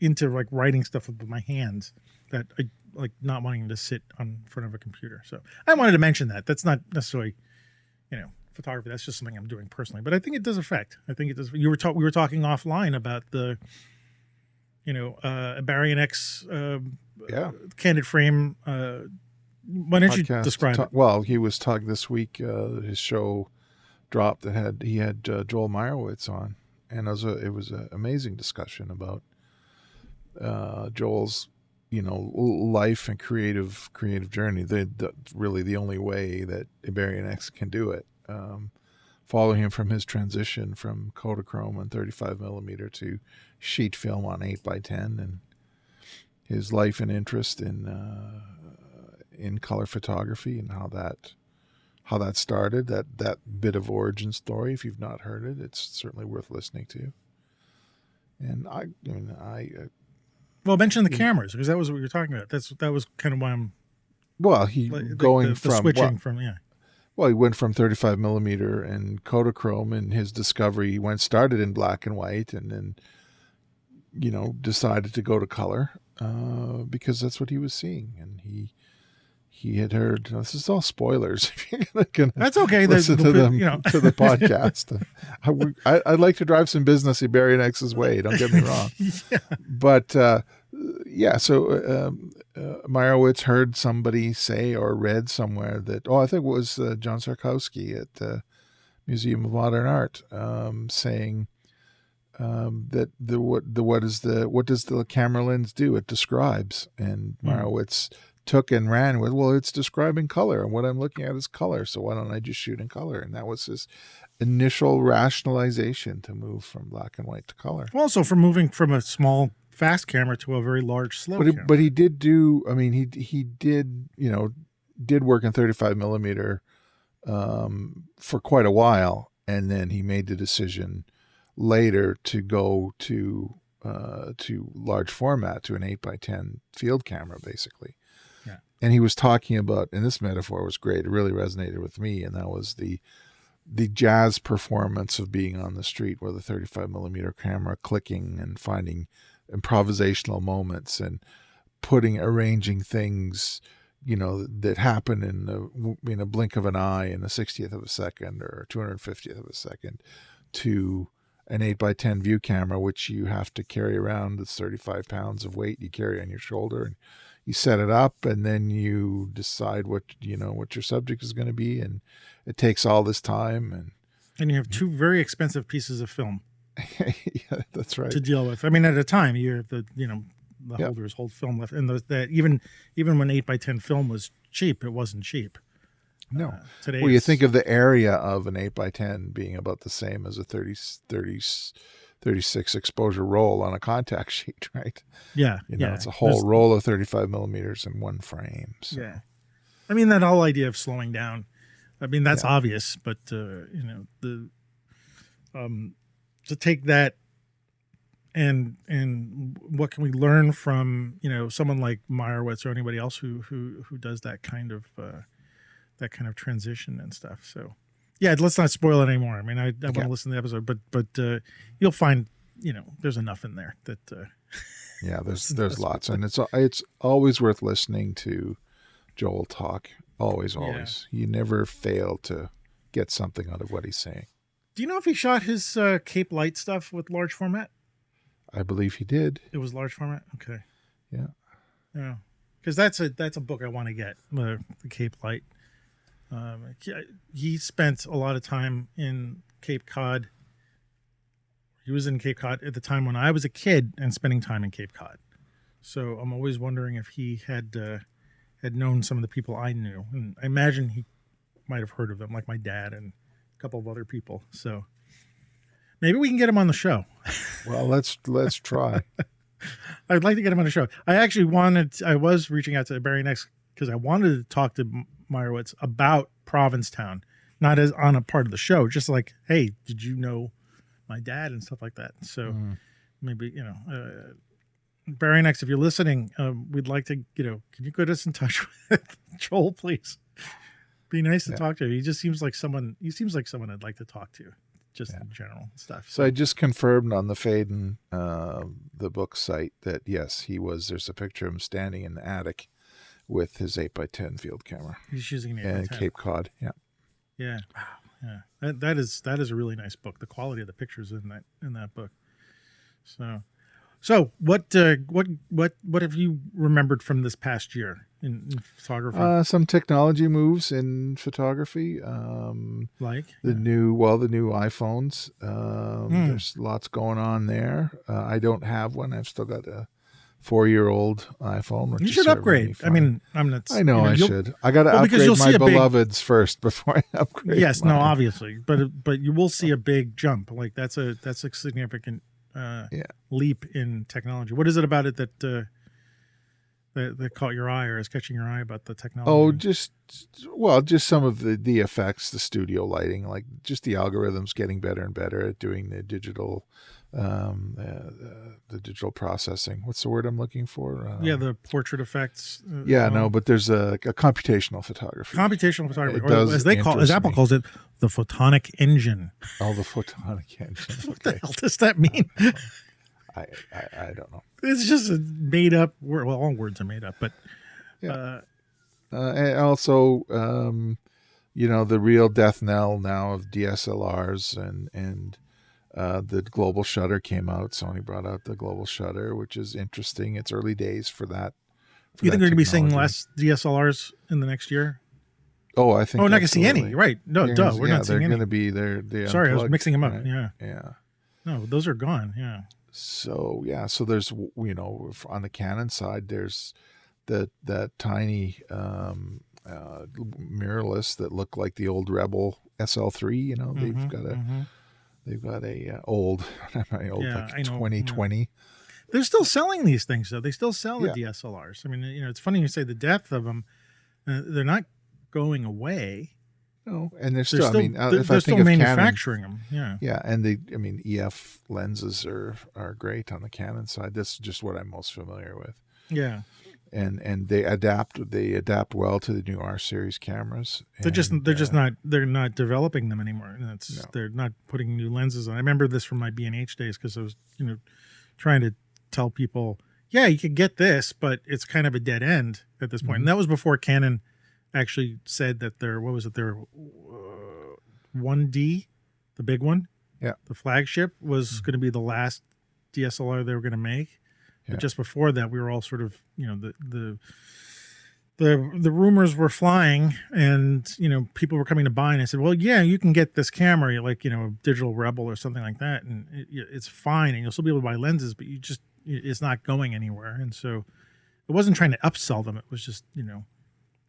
into like writing stuff with my hands that I like not wanting to sit on front of a computer. So I wanted to mention that. That's not necessarily, you know, photography. That's just something I'm doing personally. But I think it does affect. I think it does. You were. We were talking offline about the, you know, uh, Barian X um, Yeah. candid frame. Uh, why don't you describe Ta- it? Well, he was talking this week. Uh, his show dropped that had he had uh, Joel Meyerowitz on, and it was a, it was an amazing discussion about uh, Joel's you know life and creative creative journey. They, that's really the only way that Ibarionex can do it. Um, following him from his transition from Kodachrome on 35 millimeter to sheet film on 8 by 10 and his life and interest in uh, in color photography and how that how that started that that bit of origin story if you've not heard it it's certainly worth listening to and i, I mean i uh, Well, mention the cameras because that was what we were talking about. That's that was kind of why I'm well he like, the- going the, the from switching well, from yeah. Well he went from 35 millimeter and kodachrome and his discovery he went started in black and white and then you know decided to go to color uh, because that's what he was seeing and he he had heard this is all spoilers if you're gonna, gonna That's okay. Listen to them you know. to the podcast. I, would- I, I'd like to drive some business Ibarionex's way. Don't get me wrong, yeah. but uh, yeah, so um, uh, Meyerowitz heard somebody say or read somewhere that, oh, I think it was uh, John Szarkowski at the Museum of Modern Art um, saying um, that the what the what is the what does the camera lens do? It describes, and Hmm. Meyerowitz took and ran with, well, it's describing color, and what I'm looking at is color, so why don't I just shoot in color? And that was his initial rationalization to move from black and white to color. Well, Also, for moving from a small fast camera to a very large slow but he, camera. but he did do. I mean, he he did you know did work in 35 millimeter um, for quite a while, and then he made the decision later to go to uh, to large format to an eight by ten field camera, basically. Yeah. And he was talking about, and this metaphor was great. It really resonated with me, and that was the the jazz performance of being on the street with a 35 millimeter camera, clicking and finding improvisational moments and putting arranging things you know that happen in a, in a blink of an eye in a 60th of a second or 250th of a second to an 8 by 10 view camera which you have to carry around it's 35 pounds of weight you carry on your shoulder and you set it up and then you decide what you know what your subject is going to be and it takes all this time and and you have two very expensive pieces of film yeah that's right to deal with. I mean, at a time, you're the you know the Yeah. holders hold film left, and the, that even even when eight by ten film was cheap, it wasn't cheap. no Uh, today, Well, you think of the area of an 8 by 10 being about the same as a 30, 30, 36 exposure roll on a contact sheet, right? yeah, You know, yeah, it's a whole There's- roll of 35 millimeters in one frame. So. Yeah, I mean that whole idea of slowing down. I mean that's obvious, but uh, you know the um to take that and and what can we learn from you know someone like Meyerowitz or anybody else who who who does that kind of uh, that kind of transition and stuff. So yeah, let's not spoil it anymore. I mean, I, I want Yeah. to listen to the episode, but but uh, you'll find you know there's enough in there that uh, Yeah, there's there's lots, and it's it's always worth listening to Joel talk. Always, Yeah. always. You never fail to get something out of what he's saying. Do you know if he shot his uh, Cape Light stuff with large format? I believe he did. It was large format. Okay. Yeah. Yeah. Because that's a that's a book I want to get. The, the Cape Light. Um, he- he spent a lot of time in Cape Cod. He was in Cape Cod at the time when I was a kid and spending time in Cape Cod. So I'm always wondering if he had uh, had known some of the people I knew, and I imagine he might have heard of them, like my dad and couple of other people. So maybe we can get him on the show. Well, let's let's try. I'd like to get him on the show. I actually wanted, I was reaching out to Barry next because I wanted to talk to Meyerowitz about Provincetown, not as on a part of the show, just like, hey, did you know my dad and stuff like that. So Mm. maybe, you know, uh, Barry next, if you're listening, um, we'd like to, you know, can you get us in touch with Joel, please? Be nice to Yeah. talk to. He just seems like someone, he seems like someone I'd like to talk to, just Yeah. in general stuff. So I just confirmed on the Phaidon, uh, the book site, that yes, he was. There's a picture of him standing in the attic with his eight by ten field camera he's using the and 8x10. Cape Cod. Yeah, Yeah, wow, yeah. That that is that is a really nice book. The quality of the pictures in that in that book. So, so what uh, what what what have you remembered from this past year in, in photography? uh, some technology moves in photography. Um, like the new, well, the new iPhones. Um, Hmm. There's lots going on there. Uh, I don't have one. I've still got a four-year-old iPhone. You should upgrade. I mean, I'm not. I know, you I should. I got to Well, upgrade my a big- beloveds first before I upgrade. Yes, no, obviously, but but you will see a big jump. Like that's a that's a significant uh, Yeah. leap in technology. What is it about it that uh, that that caught your eye or is catching your eye about the technology? Oh, just well, just some of the the effects, the studio lighting, like just the algorithms getting better and better at doing the digital, um, uh, uh, the digital processing. What's the word I'm looking for? Um, yeah, the portrait effects. uh, yeah, um, no, but there's a, a computational photography. computational photography, does as they call, as Apple me. calls it, the photonic engine. oh, the photonic engine. What the hell does that mean? I, I I don't know. it's just a made up word. Well, all words are made up, but Yeah. uh, Uh, and also, um, you know, the real death knell now of DSLRs and and Uh, the global shutter came out. Sony brought out the global shutter, which is interesting. It's early days for that. for You think that they're going to be seeing less DSLRs in the next year? Oh, I think. Oh, we're not going to see any. Right? No, You're duh. gonna- We're yeah, not they're seeing going to be there. Sorry, I was mixing them up. right? Yeah. Yeah. No, those are gone. Yeah. So yeah, so there's you know on the Canon side, there's that that tiny um, uh, mirrorless that look like the old Rebel SL3. You know, they've Mhm, got a mhm. they've got a uh, old, my old Yeah, like I know, yeah. 2020. They're still selling these things, though. They still sell the Yeah. DSLRs. I mean, you know, it's funny you say the depth of them. Uh, they're not going away. No, and there's They're still, still, I mean, uh, they're, if they're I still think of Canon, manufacturing them. Yeah. yeah, and they, I mean, EF lenses are are great on the Canon side. That's just what I'm most familiar with. Yeah. and and they adapt they adapt well to the new R series cameras. They're just they're just uh, not they're not developing them anymore. And it's No. they're not putting new lenses on. I remember this from my B and H days because I was you know trying to tell people, yeah, you could get this, but it's kind of a dead end at this point. Mhm. And that was before Canon actually said that their what was it their one D, the big one, Yeah. the flagship was Mhm. going to be the last DSLR they were going to make. Yeah. But just before that, we were all sort of you know the the the the rumors were flying and you know people were coming to buy and i said well yeah you can get this camera like you know a digital rebel or something like that and it, it's fine and you'll still be able to buy lenses but you just it's not going anywhere and so it wasn't trying to upsell them it was just you know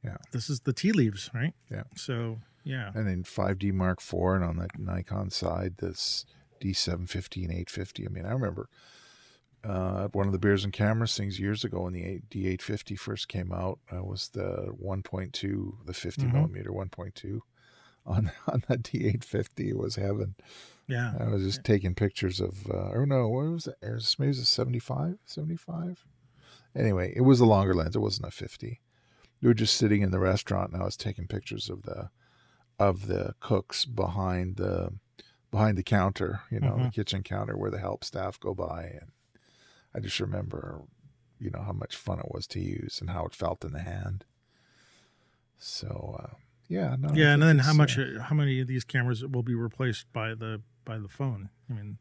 Yeah. this is the tea leaves right Yeah. so yeah and then 5D Mark IV, and on the Nikon side, this D750 and 850. I mean, I remember uh, one of the beers and cameras things years ago when the D850 first came out, uh, was the 1.2, the 50 Mhm. millimeter 1.2 on on that D850. It was heaven. yeah I was just taking pictures of, uh, or no, what was it? Maybe it was a 75, 75. Anyway, it was a longer lens. It wasn't a 50. We were just sitting in the restaurant, and I was taking pictures of the of the cooks behind the behind the counter, you know, the Mhm. kitchen counter where the help staff go by, and I just remember, you know, how much fun it was to use and how it felt in the hand. So, uh, yeah, no, yeah and then how uh, much how many of these cameras will be replaced by the by the phone i mean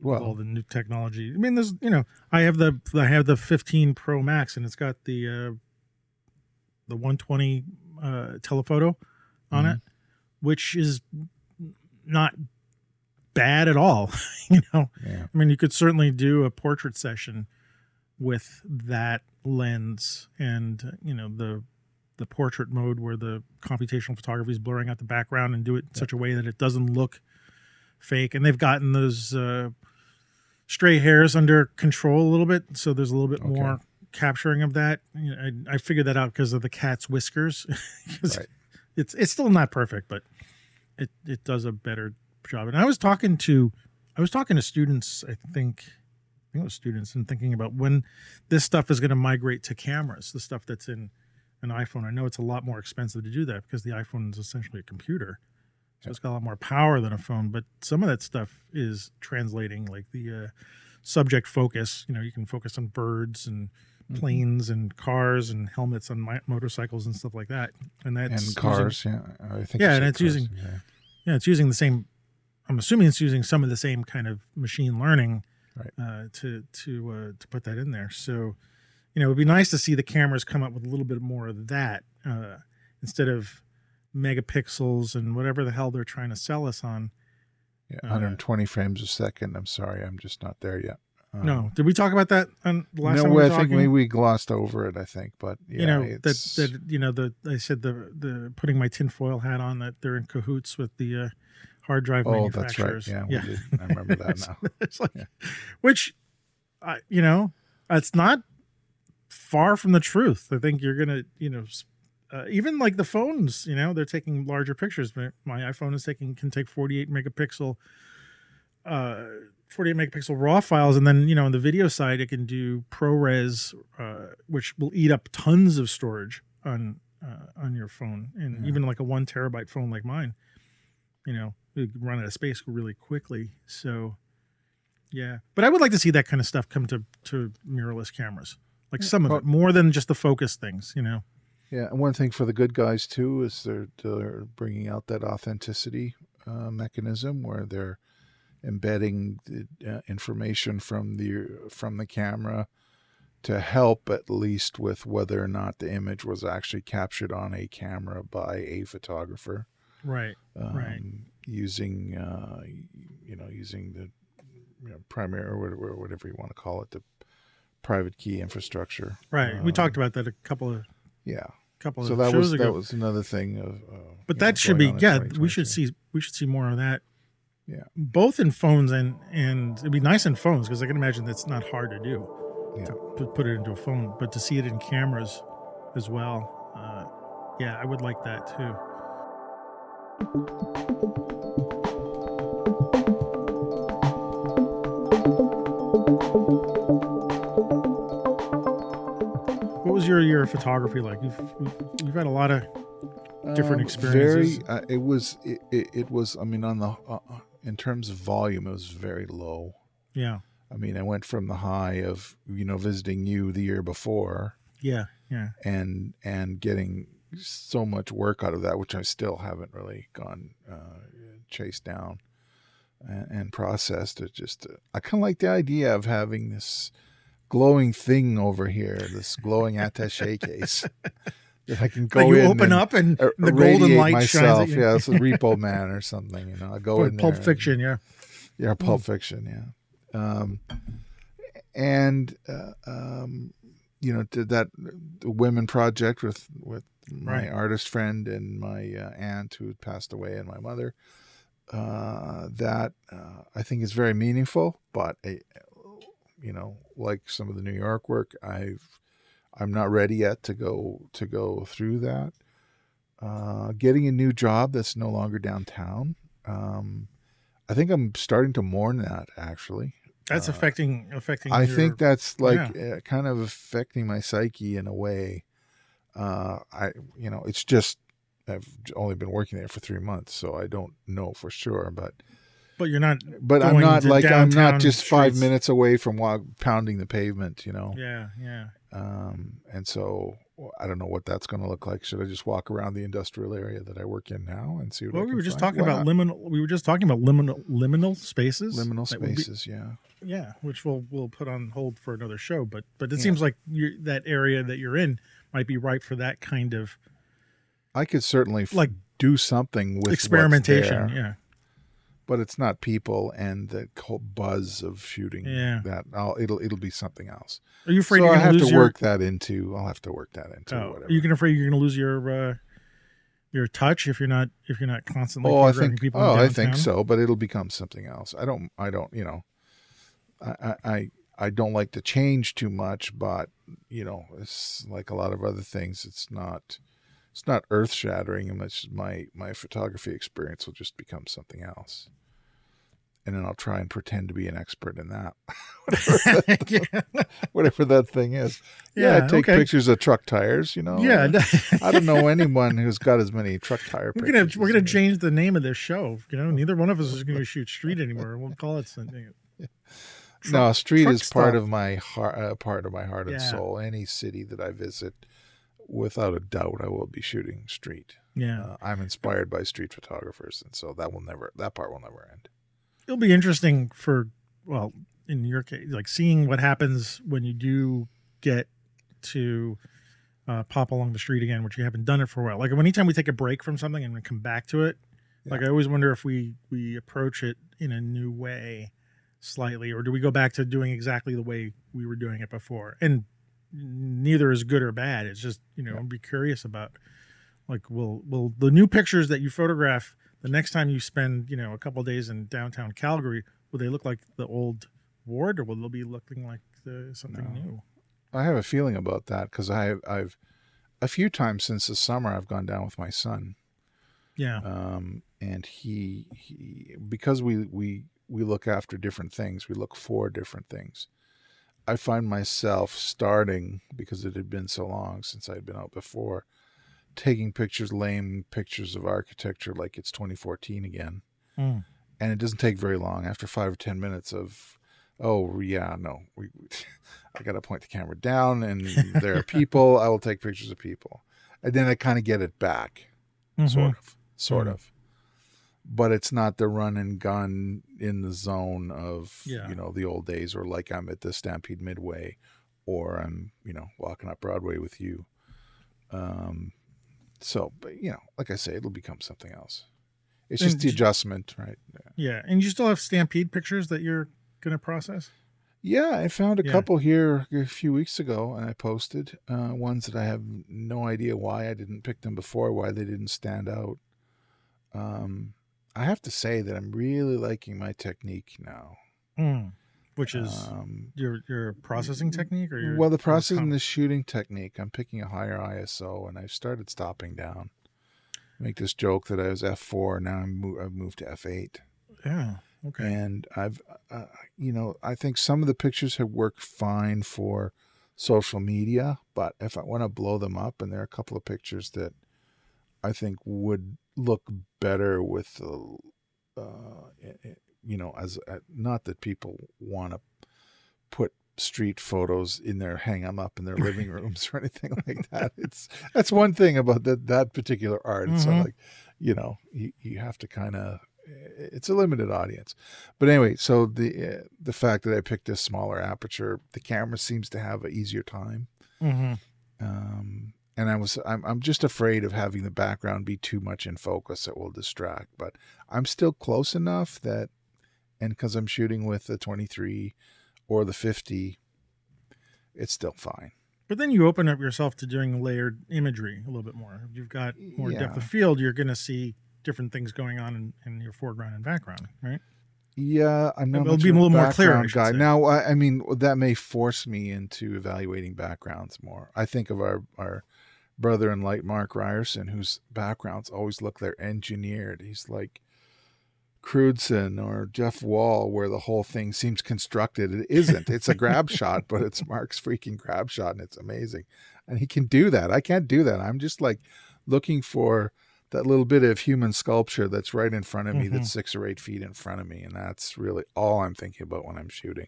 with all the new technology. I mean, there's you know, I have the I have the 15 Pro Max, and it's got the uh, the 120 uh, telephoto on Mhm. it, which is not bad at all. you know, yeah, I mean, you could certainly do a portrait session with that lens, and you know the the portrait mode where the computational photography is blurring out the background and do it in such a way that it doesn't look fake. And they've gotten those uh, stray hairs under control a little bit, so there's a little bit Okay. more capturing of that. I, I figured that out because of the cat's whiskers. Right. It's it's still not perfect, but it it does a better job. And I was talking to I was talking to students. I think I think it was students and thinking about when this stuff is going to migrate to cameras. The stuff that's in an iPhone. I know it's a lot more expensive to do that because the iPhone is essentially a computer. So it's got a lot more power than a phone, but some of that stuff is translating like the uh, subject focus. You know, you can focus on birds and Mhm. planes and cars and helmets on mi- motorcycles and stuff like that. And that's and using- cars. yeah, I think. Yeah, and it's cars, using- yeah. yeah, it's using the same. I'm assuming it's using some of the same kind of machine learning Right. uh, to to uh, to put that in there. So, you know, it'd be nice to see the cameras come up with a little bit more of that uh, instead of megapixels and whatever the hell they're trying to sell us on. Yeah, Uh, 120 frames a second. I'm sorry, I'm just not there yet. Um, no, did we talk about that on the last no, time we I think maybe we glossed over it. I think, but yeah, you know that it's, that you know the I said the the putting my tinfoil hat on that they're in cahoots with the uh, hard drive oh, that's right. manufacturers. Yeah, we did. I remember that now. it's like, Yeah. which, uh, you know, it's not far from the truth. I think you're gonna, you know, uh, even like the phones, you know, they're taking larger pictures. My, my iPhone is taking can take 48 megapixel, uh, 48 megapixel raw files, and then you know on the video side it can do ProRes, uh, which will eat up tons of storage on uh, on your phone, and Yeah. even like a one terabyte phone like mine, you know, it can run out of space really quickly. So, yeah, but I would like to see that kind of stuff come to to mirrorless cameras, like some of it, more than just the focus things, you know. Yeah, and one thing for the good guys too is they're they're bringing out that authenticity uh, mechanism where they're embedding the uh, information from the from the camera to help at least with whether or not the image was actually captured on a camera by a photographer Right. um, Right. using uh, you know using the you know, primary or whatever, whatever you want to call it the private key infrastructure Right. we Um, talked about that a couple of yeah couple so of that shows was ago. that was another thing of uh, but you know, that should be going on in yeah. We should see we should see more of that. Yeah. Both in phones and and it'd be nice in phones because I can imagine that's not hard to do. Yeah. To put, put it into a phone, but to see it in cameras as well. Uh, yeah, I would like that too. What was your year of photography like? You've you've, had a lot of different Um, experiences. Very, uh, it was it, it, it was. I mean, on the uh, in terms of volume, it was very low. yeah I mean, I went from the high of you know visiting you the year before yeah yeah and and getting so much work out of that, which I still haven't really gone uh, chased down and, and processed. It just uh, I kind of like the idea of having this glowing thing over here, this glowing attaché case that I can go Like you open and up and ir- the golden light myself. shines at you. Yeah, it's a Repo Man or something. You know, I go in Pulp there and- Fiction, yeah. yeah, Pulp Fiction. Yeah, um, and uh, um, you know, did that the women project with with my Right. artist friend and my uh, aunt who passed away and my mother. Uh, that uh, I think is very meaningful, but uh, you know, like some of the New York work, I've I'm not ready yet to go to go through that. Uh, getting a new job that's no longer downtown. Um, I think I'm starting to mourn that actually. That's Uh, affecting affecting. I your- think that's like uh, kind of affecting my psyche in a way. Uh, I, you know, it's just I've only been working there for three months, so I don't know for sure. But but you're not. but I'm not like I'm not just five minutes away from pounding the pavement, you know. Yeah, yeah. Um, and so I don't know what that's going to look like. Should I just walk around the industrial area that I work in now and see what? Well, we were just find? talking Why about not? liminal. We were just talking about liminal liminal spaces. liminal would be- spaces. yeah. yeah, which we'll we'll put on hold for another show. But but it Yeah. seems like that area that you're in might be ripe for that kind of I could certainly Like do something with experimentation. Yeah, but it's not people and the whole buzz of shooting Yeah. that I'll, it'll it'll be something else are you afraid so you're i going have lose to your? work that into i'll have to work that into oh, whatever are you afraid you're going to lose your uh, your touch if you're not if you're not constantly oh i think people. oh i think so but it'll become something else i don't i don't you know I, I i don't like to change too much but you know it's like a lot of other things it's not it's not earth shattering and my my photography experience will just become something else and then I'll try and pretend to be an expert in that. yeah, whatever that thing is. Yeah, Yeah, I take okay. pictures of truck tires. You know. yeah. I don't know anyone who's got as many truck tire. We're gonna we're gonna change the name of this show. You know, neither one of us is gonna shoot street anymore. We'll call it something. no, street truck is part of my heart. Uh, part of my heart and soul. Any city that I visit, without a doubt, I will be shooting street. Yeah, Uh, I'm inspired by street photographers, and so that will never. That part will never end. It'll be interesting for well, in your case, like seeing what happens when you do get to uh, pop along the street again, which you haven't done it for a while. Like anytime we take a break from something and we come back to it, like I always wonder if we we approach it in a new way, slightly, or do we go back to doing exactly the way we were doing it before? And neither is good or bad. It's just you know, Yeah. I'd be curious about like will will the new pictures that you photograph the next time you spend you know a couple days in downtown Calgary will they look like the old ward or will they be looking like the, something No. new? I have a feeling about that because I I've a few times since the summer I've gone down with my son. Yeah, um, and he, he because we we we look after different things we look for different things i find myself starting because it had been so long since i'd been out before taking pictures lame pictures of architecture like it's 2014 again Mm. and it doesn't take very long after five or ten minutes of oh yeah no we, i gotta point the camera down and there are people i will take pictures of people and then i kind of get it back Mhm. sort of sort Mhm. of but it's not the run and gun in the zone of Yeah. you know the old days, or like I'm at the Stampede Midway, or I'm you know walking up Broadway with you. Um, so, but you know, like I say, it'll become something else. It's And just the adjustment, right? Yeah, and you still have Stampede pictures that you're going to process. Yeah, I found a Yeah. couple here a few weeks ago, and I posted uh, ones that I have no idea why I didn't pick them before, why they didn't stand out. Um, I have to say that I'm really liking my technique now. Mm. Which is um, your your processing technique, or your well, the processing com- and the shooting technique. I'm picking a higher ISO, and I've started stopping down. Make this joke that I was f4, now I'm mo- I've moved to f8. Yeah. Okay. and I've, uh, you know, I think some of the pictures have worked fine for social media, but if I want to blow them up, and there are a couple of pictures that I think would look better with, the, uh, you know, as uh, not that people want to put street photos in their hang them up in their living rooms or anything like that. It's that's one thing about that that particular art. It's Mhm. not like, you know, you, you have to kind of it's a limited audience. But anyway, so the uh, the fact that I picked a smaller aperture, the camera seems to have an easier time. hmm Um, and I was I'm I'm just afraid of having the background be too much in focus; it will distract. But I'm still close enough that, and because I'm shooting with the 23 or the 50, it's still fine. But then you open up yourself to doing layered imagery a little bit more. If you've got more depth of field, you're going to see different things going on in, in your foreground and background, right? Yeah, I'm not It'll be a little more clear, guy. say. Now, I, I mean, that may force me into evaluating backgrounds more. I think of our our brother in light, Mark Ryerson, whose backgrounds always look they're engineered. He's like Crewdson or Jeff Wall, where the whole thing seems constructed. It isn't. It's a grab shot, but it's Mark's freaking grab shot, and it's amazing. And he can do that. I can't do that. I'm just like looking for that little bit of human sculpture that's right in front of me, Mhm. that's six or eight feet in front of me, and that's really all I'm thinking about when I'm shooting.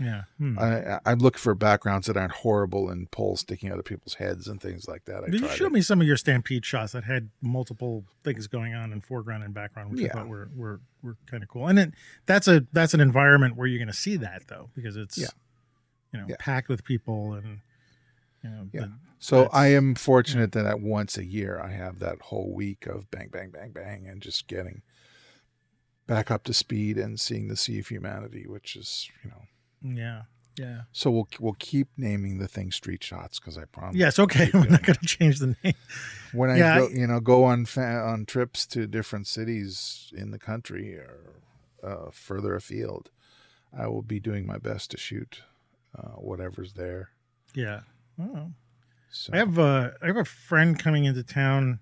Yeah. Hmm. I, I look for backgrounds that aren't horrible and poles sticking out of people's heads and things like that. I you showed to- me some of your stampede shots that had multiple things going on in foreground and background, which I thought were were, were kind of cool. And it, that's a that's an environment where you're going to see that though, because it's Yeah. you know Yeah. packed with people and you know Yeah. the- So I am fortunate that at once a year I have that whole week of bang, bang, bang, bang, and just getting back up to speed and seeing the sea of humanity, which is you know. Yeah yeah So we'll we'll keep naming the thing street shots because I promise. yes okay. keep We're not going to change the name. when I Yeah, go, you know go on fa- on trips to different cities in the country or uh, further afield, I will be doing my best to shoot uh, whatever's there. Yeah. Oh. So I have uh, I have a friend coming into town.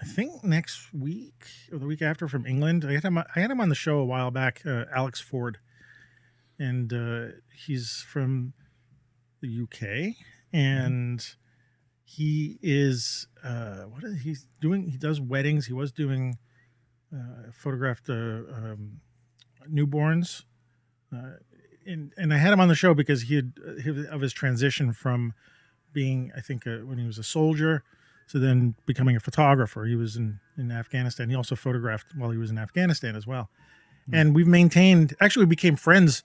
I think next week or the week after from England. I had him. I had him on the show a while back. Uh, Alex Ford, and uh, he's from the UK, and he is uh, what is he doing? He does weddings. He was doing uh, photographed uh, um, newborns, uh, and and I had him on the show because he had uh, of his transition from being, I think, uh, when he was a soldier, to then becoming a photographer. He was in, in Afghanistan. He also photographed while he was in Afghanistan as well. And we've maintained, actually, we became friends.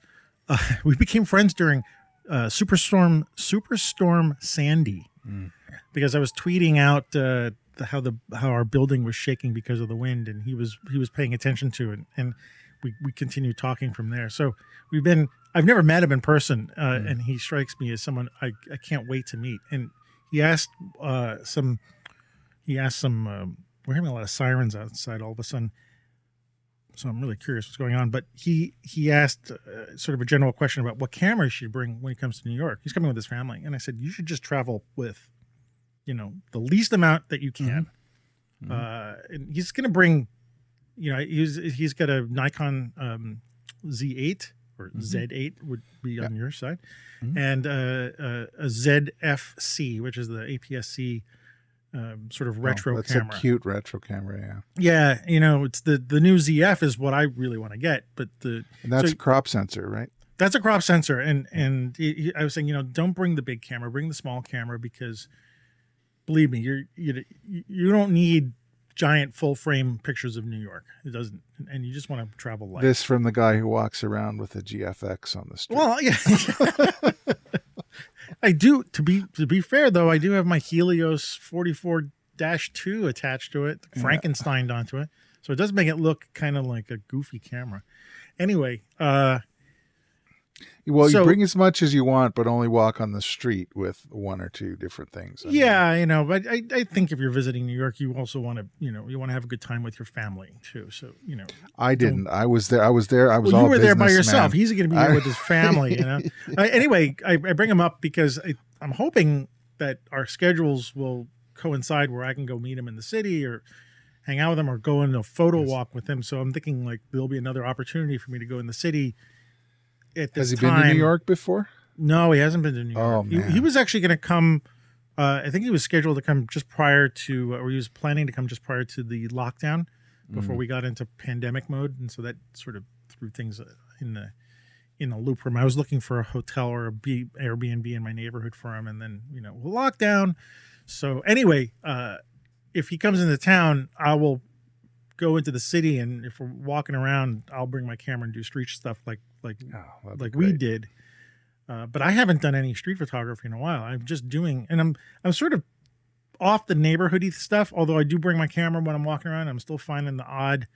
Uh, we became friends during uh, Superstorm Superstorm Sandy Mm. because I was tweeting out uh, the, how the how our building was shaking because of the wind, and he was he was paying attention to it, and we we continued talking from there. So we've been I've never met him in person, uh, Mm. and he strikes me as someone I, I can't wait to meet. And he asked uh, some he asked some um, we're having a lot of sirens outside all of a sudden, so I'm really curious what's going on. But he he asked uh, sort of a general question about what camera he should bring when he comes to New York. He's coming with his family, and I said you should just travel with, you know, the least amount that you can. Mhm. Uh, and he's going to bring, you know, he's he's got a Nikon um, Z8 or Mhm. Z8 would be on your side, Mhm. and uh, uh, a ZFC, which is the APS-C um, sort of retro oh, that's camera. a cute retro camera, yeah. Yeah, you know, it's the the new ZF is what I really want to get, but the And that's So- crop sensor, right? that's a crop sensor, and and he- I was saying, you know, don't bring the big camera, bring the small camera because, believe me, you're you you don't need giant full frame pictures of New York. It doesn't, and you just want to travel light. This from the guy who walks around with a GFX on the street. Well, yeah. I do to be to be fair though, I do have my Helios 44 dash 2 attached to it, Frankenstein onto it. So it does make it look kind of like a goofy camera. Anyway, uh well, so- you bring as much as you want, but only walk on the street with one or two different things. in there. yeah, you know, but I, I think if you're visiting New York, you also want to, you know, you want to have a good time with your family too. So, you know, I didn't. I was there. I was there. I was well, all you were there by yourself. He's going to be here with his family. You know. uh, anyway, I, I bring him up because I, I'm hoping that our schedules will coincide where I can go meet him in the city or hang out with him or go on a photo Yes. walk with him. So I'm thinking like there'll be another opportunity for me to go in the city. At this Has he time. been to New York before? No, he hasn't been to New York. Oh, He, he was actually going to come. Uh, I think he was scheduled to come just prior to, or he was planning to come just prior to the lockdown, before Mm. we got into pandemic mode, and so that sort of threw things uh, in the in a loop for him. I was looking for a hotel or a B, Airbnb in my neighborhood for him, and then you know lockdown. So anyway, uh, if he comes into town, I will go into the city, and if we're walking around, I'll bring my camera and do street stuff like like Oh, like we did. Uh, but I haven't done any street photography in a while. I'm just doing, and I'm I'm sort of off the neighborhoody stuff. Although I do bring my camera when I'm walking around, I'm still finding the odd,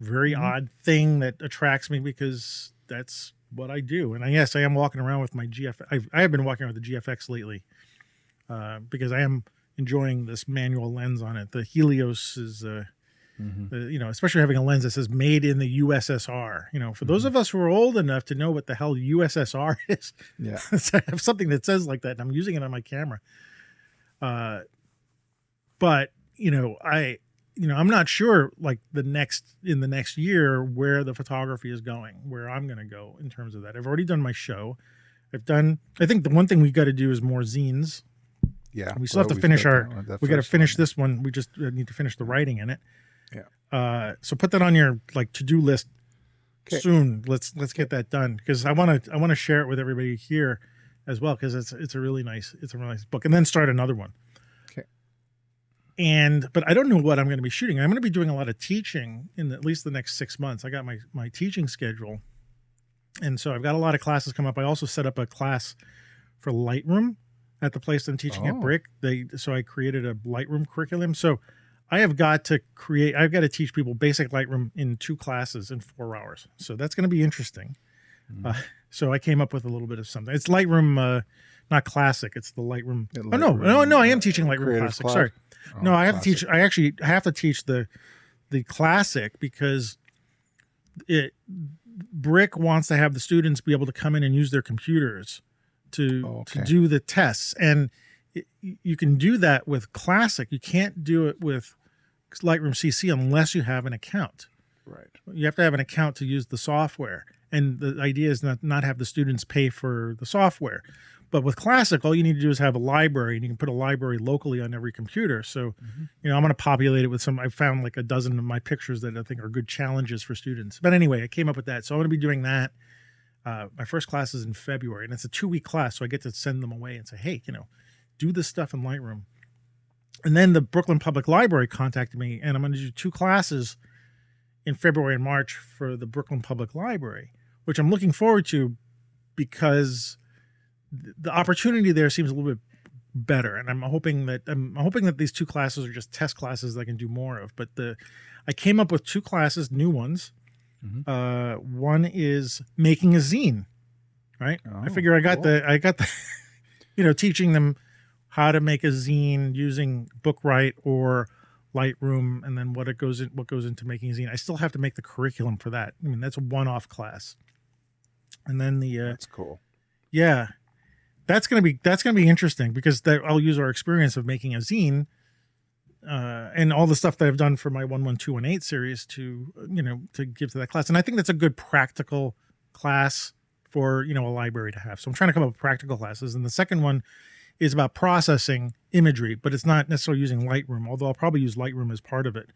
very Mhm. odd thing that attracts me because that's what I do. And I, yes, I am walking around with my GF. I've, I have been walking around with the GFX lately uh, because I am enjoying this manual lens on it. The Helios is. Uh, Mhm. uh, you know, especially having a lens that says "Made in the USSR." You know, for those of us who are old enough to know what the hell USSR is, Yeah. I have something that says like that, and I'm using it on my camera. Uh, but you know, I, you know, I'm not sure like the next in the next year where the photography is going, where I'm going to go in terms of that. I've already done my show. I've done. I think the one thing we got to do is more zines. Yeah. We still have to finish our- one, we got to one, finish yeah. this one. We just uh, need to finish the writing in it. Yeah. Uh, so put that on your like to do list 'Kay. soon. Let's let's get that done because I want to I want to share it with everybody here as well because it's it's a really nice it's a really nice book and then start another one. Okay. And but I don't know what I'm going to be shooting. I'm going to be doing a lot of teaching in at least the next six months. I got my my teaching schedule, and so I've got a lot of classes come up. I also set up a class for Lightroom at the place I'm teaching at Oh. Brick. They so I created a Lightroom curriculum. So I have got to create. I've got to teach people basic Lightroom in two classes in four hours. So that's going to be interesting. Mhm. Uh, so I came up with a little bit of something. It's Lightroom, uh, not classic. It's the Lightroom. Yeah, oh no, no, no! I am uh, teaching Lightroom Classic. Sorry, Oh, no, I have to teach. I actually have to teach the the classic because it Brick wants to have the students be able to come in and use their computers to Oh, to do the tests, and you can do that with classic. You can't do it with Lightroom CC unless you have an account Right. you have to have an account to use the software and the idea is not not have the students pay for the software but with classic all you need to do is have a library and you can put a library locally on every computer so Mhm. you know i'm going to populate it with some i found like a dozen of my pictures that i think are good challenges for students but anyway i came up with that so i'm going to be doing that uh, my first class is in february and it's a two week class so i get to send them away and say hey you know do this stuff in lightroom and then the brooklyn public library contacted me and i'm going to do two classes in February and March for the Brooklyn Public Library, which I'm looking forward to because the opportunity there seems a little bit better, and I'm hoping that I'm hoping that these two classes are just test classes that I can do more of. But the I came up with two classes, new ones. Mhm. Uh, one is making a zine, right? I Oh, figure I got cool. the I got the you know teaching them how to make a zine using BookWright or Lightroom, and then what it goes in what goes into making a zine. I still have to make the curriculum for that. I mean, that's a one-off class. And then the uh, That's cool. yeah, that's gonna be that's gonna be interesting because that I'll use our experience of making a zine, uh, and all the stuff that I've done for my one one two one eight series to you know to give to that class. And I think that's a good practical class for you know a library to have. So I'm trying to come up with practical classes. And the second one is about processing imagery, but it's not necessarily using Lightroom. Although I'll probably use Lightroom as part of it.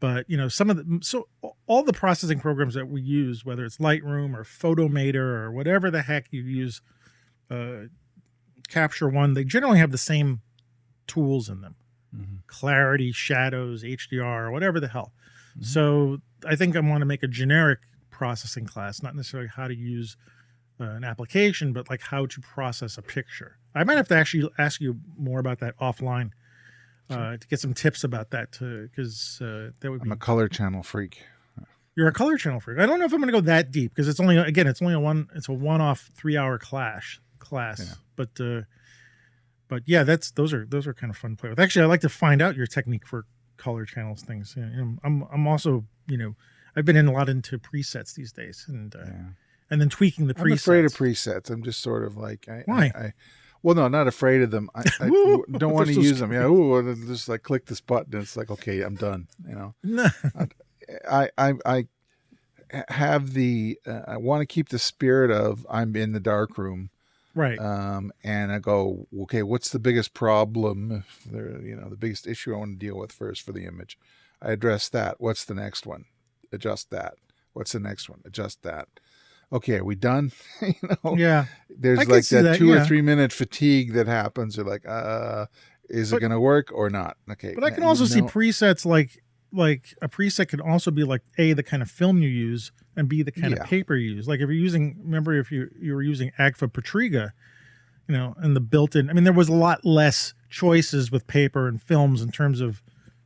But you know some of the so all the processing programs that we use, whether it's Lightroom or Photomator or whatever the heck you use, uh, Capture One, they generally have the same tools in them. Mhm. clarity, shadows, HDR, whatever the hell. Mhm. So I think I want to make a generic processing class, not necessarily how to use uh, an application, but like how to process a picture. I might have to actually ask you more about that offline uh, to get some tips about that, because uh, that would be I'm a color channel freak. you're a color channel freak. I don't know if I'm going to go that deep because it's only again it's only a one it's a one off three hour clash class. Yeah. But uh, but yeah, that's those are those are kind of fun to play with. Actually, I like to find out your technique for color channels things. You know, I'm I'm also you know I've been in a lot into presets these days and uh, Yeah. and then tweaking the I'm presets. afraid of presets. I'm just sort of like I, Why? I, I well, no, I'm not afraid of them. I, I don't want to so use them. Yeah, ooh, just like click this button. And it's like okay, I'm done. You know, No. I I I have the uh, I want to keep the spirit of I'm in the dark room. right. Um, and I go, okay, what's the biggest problem? If there, you know, the biggest issue I want to deal with first for the image. I address that. What's the next one? Adjust that. What's the next one? Adjust that. Okay, are we done? you know, yeah. there's like that, that, two or three minute fatigue that happens. You're like, uh, is But- it going to work or not? Okay, But I can you also see know- presets like like a preset can also be like a the kind of film you use and b the kind Yeah. of paper you use. Like if you're using, remember if you you were using Agfa Portriga, you know, and the built-in. I mean, there was a lot less choices with paper and films in terms of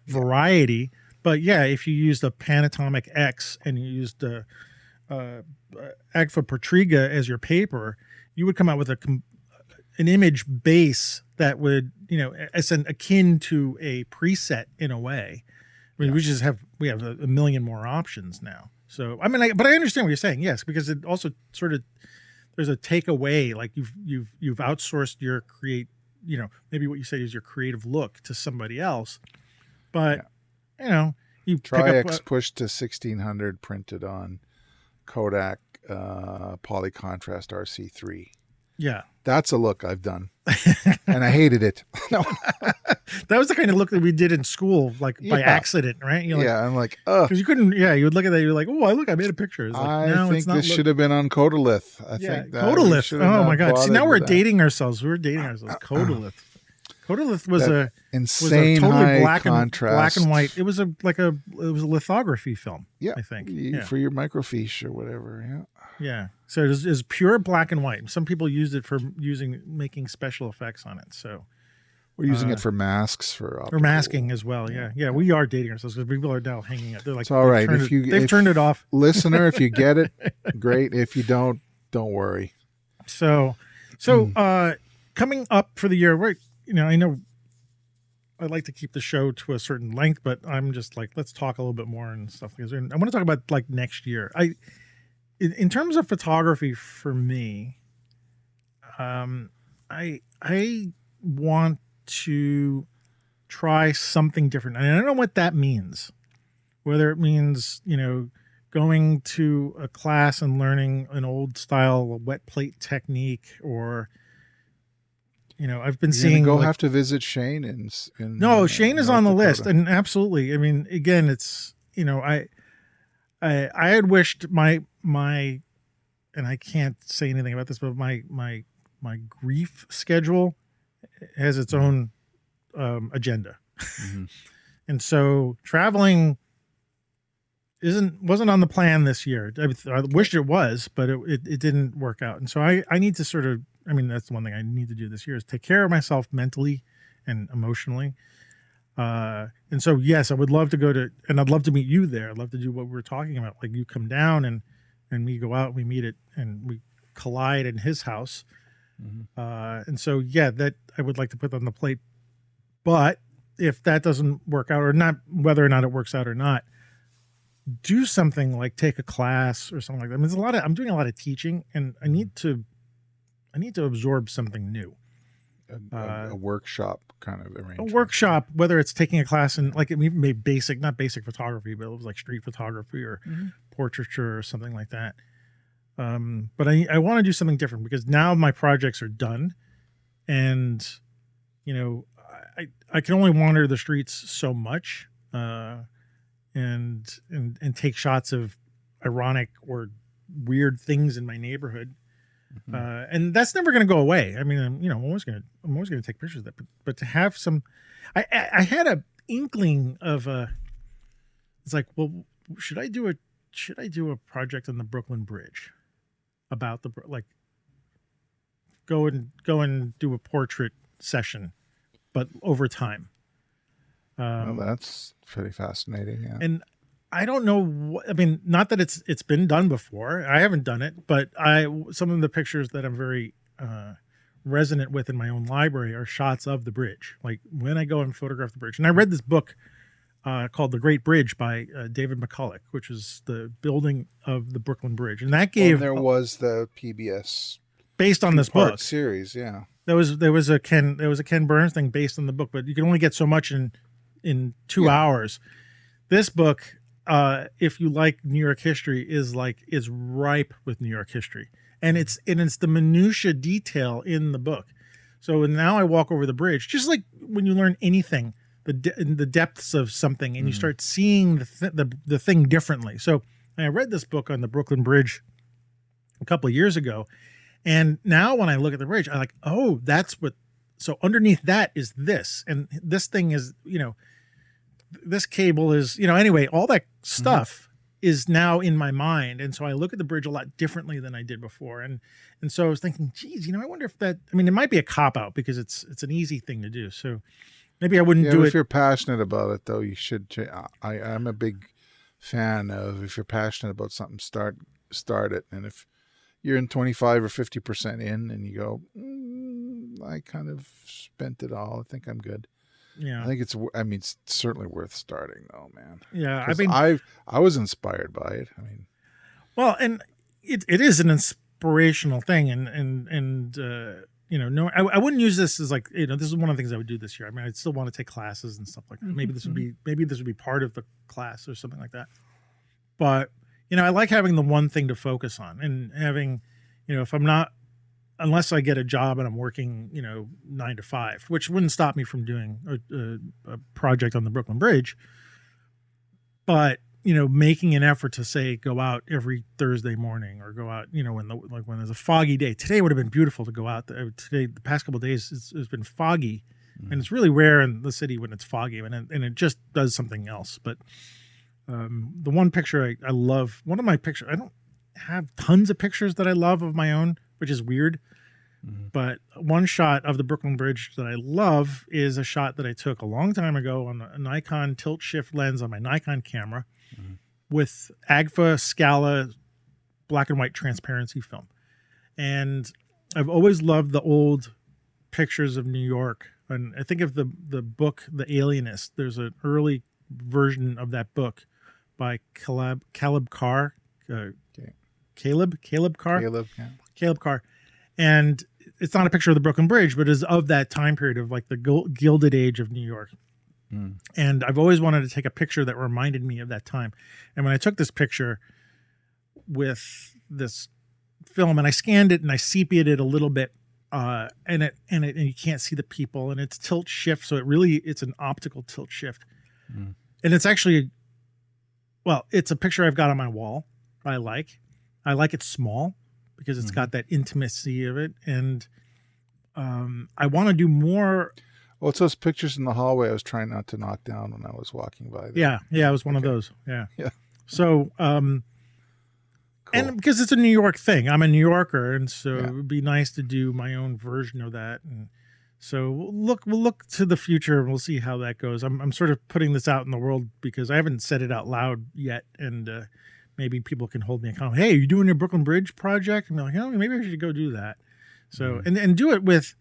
variety. But yeah, if you used a Panatomic X and you used a, uh, Agfa Portriga as your paper, you would come out with a com- an image base that would you know as an akin to a preset in a way. I mean, we just have we have a, a million more options now. So I mean, I, but I understand what you're saying. Yes, because it also sort of there's a takeaway like you've you've you've outsourced your create you know maybe what you say is your creative look to somebody else, but you know you Tri-X a- pushed to 1600 printed on Kodak uh, poly contrast RC3. yeah That's a look I've done, and I hated it. no, that was the kind of look that we did in school like by accident right like, yeah, I'm like, ugh. Because you couldn't, yeah, you would look at that, you're like, oh, I look, I made a picture. Like, I no, think this look- should have been on Kodalith. I yeah, think that we Kodalith. should have Oh my god! See, now we're with that. dating ourselves. We're dating ourselves. Kodalith. Kodalith was a was a insane totally high black and contrast, black and white. It was a like a it was a lithography film. Yeah, I think. Yeah, for your microfiche or whatever. Yeah, yeah. So it is, pure black and white. Some people used it for using making special effects on it. So we're using Uh, it for masks for or masking as well. Yeah, yeah. We are dating ourselves because people are now hanging out. They're like, It's all right. If it- you- they've if- turned it off. Listener, if you get it, great. If you don't, don't worry. So, so Hmm. uh, coming up for the year, we're you know I know I'd like to keep the show to a certain length, but I'm just like let's talk a little bit more and stuff because I want to talk about like next year. I in, in terms of photography for me, um, I I want to try something different, and I don't know what that means. Whether it means you know going to a class and learning an old style wet plate technique or you know i've been You're seeing go like- have to visit Shane and. no uh, shane is North on the Dakota. list and absolutely i mean again it's you know i i i had wished my my and i can't say anything about this but my my my grief schedule has its own um agenda Mhm. and so traveling isn't wasn't on the plan this year. I, I wished it was, but it, it, it didn't work out. And so I I need to sort of I mean that's the one thing I need to do this year is take care of myself mentally and emotionally. Uh, and so yes, I would love to go to and I'd love to meet you there. I'd love to do what we were talking about. Like you come down and and we go out, we meet it, and we collide in his house. Mhm. Uh, and so yeah, that I would like to put on the plate. But if that doesn't work out, or not, whether or not it works out or not, do something like take a class or something like that. I mean, there's a lot of I'm doing a lot of teaching, and I need to, I need to absorb something new. A, a- Uh, a workshop kind of arrangement. A workshop, whether it's taking a class in like it even made basic, not basic photography, but it was like street photography or Mhm. portraiture or something like that. Um, but I, I want to do something different because now my projects are done, and you know I I can only wander the streets so much, uh, and and and take shots of ironic or weird things in my neighborhood. Mhm. uh, and that's never going to go away. I mean, I'm, you know, I'm always going to I'm always going to take pictures of that, but but to have some, I I, I had a inkling of a. It's like, well, should I do a should I do a project on the Brooklyn Bridge, about the like. Go and go and do a portrait session, but over time. Um, well, that's pretty fascinating. Yeah. and I don't know what I mean. Not that it's it's been done before. I haven't done it, but I some of the pictures that I'm very uh, resonant with in my own library are shots of the bridge. Like when I go and photograph the bridge, and I read this book uh, called The Great Bridge by uh, David McCullough, which is the building of the Brooklyn Bridge, and that Well, gave there was the PBS based on this book. series. Yeah. There was there was a Ken there was a Ken Burns thing based on the book, but you can only get so much in in two Yeah. hours. This book, uh, if you like New York history, is like is ripe with New York history, and it's and it's the minutia detail in the book. So now I walk over the bridge, just like when you learn anything, the de- in the depths of something, and you Mhm. start seeing the, th- the the thing differently. So I read this book on the Brooklyn Bridge a couple of years ago, and now when I look at the bridge, I'm like, oh, that's what. So underneath that is this, and this thing is, you know, this cable is, you know, anyway, all that stuff is now in my mind, and so I look at the bridge a lot differently than I did before, and and so I was thinking, geez, you know, I wonder if that. I mean, it might be a cop out because it's it's an easy thing to do. So maybe I wouldn't Yeah, do if it. you're passionate about it, though, you should. I I'm a big fan of if you're passionate about something, start start it. And if you're in 25 or 50 percent in, and you go, mm, I kind of spent it all. I think I'm good. Yeah, I think it's. I mean, it's certainly worth starting, though, man. yeah. I mean, I I was inspired by it. I mean, Well, and it, it is an inspirational thing, and and and uh, you know, no, I, I wouldn't use this as like you know, this is one of the things I would do this year. I mean, I'd still want to take classes and stuff like that. Maybe this would be maybe this would be part of the class or something like that. But you know, I like having the one thing to focus on, and having you know, if I'm not unless I get a job and I'm working, you know, nine to five, which wouldn't stop me from doing a, a, a project on the Brooklyn Bridge. But you know, making an effort to say go out every Thursday morning or go out, you know, when the like when there's a foggy day. Today would have been beautiful to go out. Today, the past couple of days, it's, it's been foggy, Mm. and it's really rare in the city when it's foggy, and it, and it just does something else. But um, the one picture I, I love, one of my pictures, I don't have tons of pictures that I love of my own, which is weird. Mhm. But one shot of the Brooklyn Bridge that I love is a shot that I took a long time ago on a Nikon tilt shift lens on my Nikon camera Mhm. with Agfa Scala black and white transparency film. And I've always loved the old pictures of New York. And I think of the the book The Alienist. There's an early version of that book by Caleb Caleb Carr. Uh. Caleb Caleb Carr. Caleb. Yeah. Caleb Carr, and it's not a picture of the Brooklyn Bridge, but is of that time period of like the gilded age of New York. Mm. And I've always wanted to take a picture that reminded me of that time. And when I took this picture with this film, and I scanned it and I sepiated it a little bit, uh, and it and it and you can't see the people, and it's tilt shift, so it really it's an optical tilt shift, Mm. and it's actually, well, it's a picture I've got on my wall. I like, I like it small because it's Mhm. got that intimacy of it, and um, I want to do more Well, it's those pictures in the hallway I was trying not to knock down when I was walking by. There. Yeah, yeah, it was one of those. Yeah. Yeah. So, um, Cool. and because it's a New York thing, I'm a New Yorker, and so Yeah. it would be nice to do my own version of that. And so we'll look, we'll look to the future, and we'll see how that goes. I'm, I'm sort of putting this out in the world because I haven't said it out loud yet, and uh, maybe people can hold me accountable. Hey, are you doing your Brooklyn Bridge project? And I'm like, oh, maybe I should go do that. So, Mhm. and and do it with,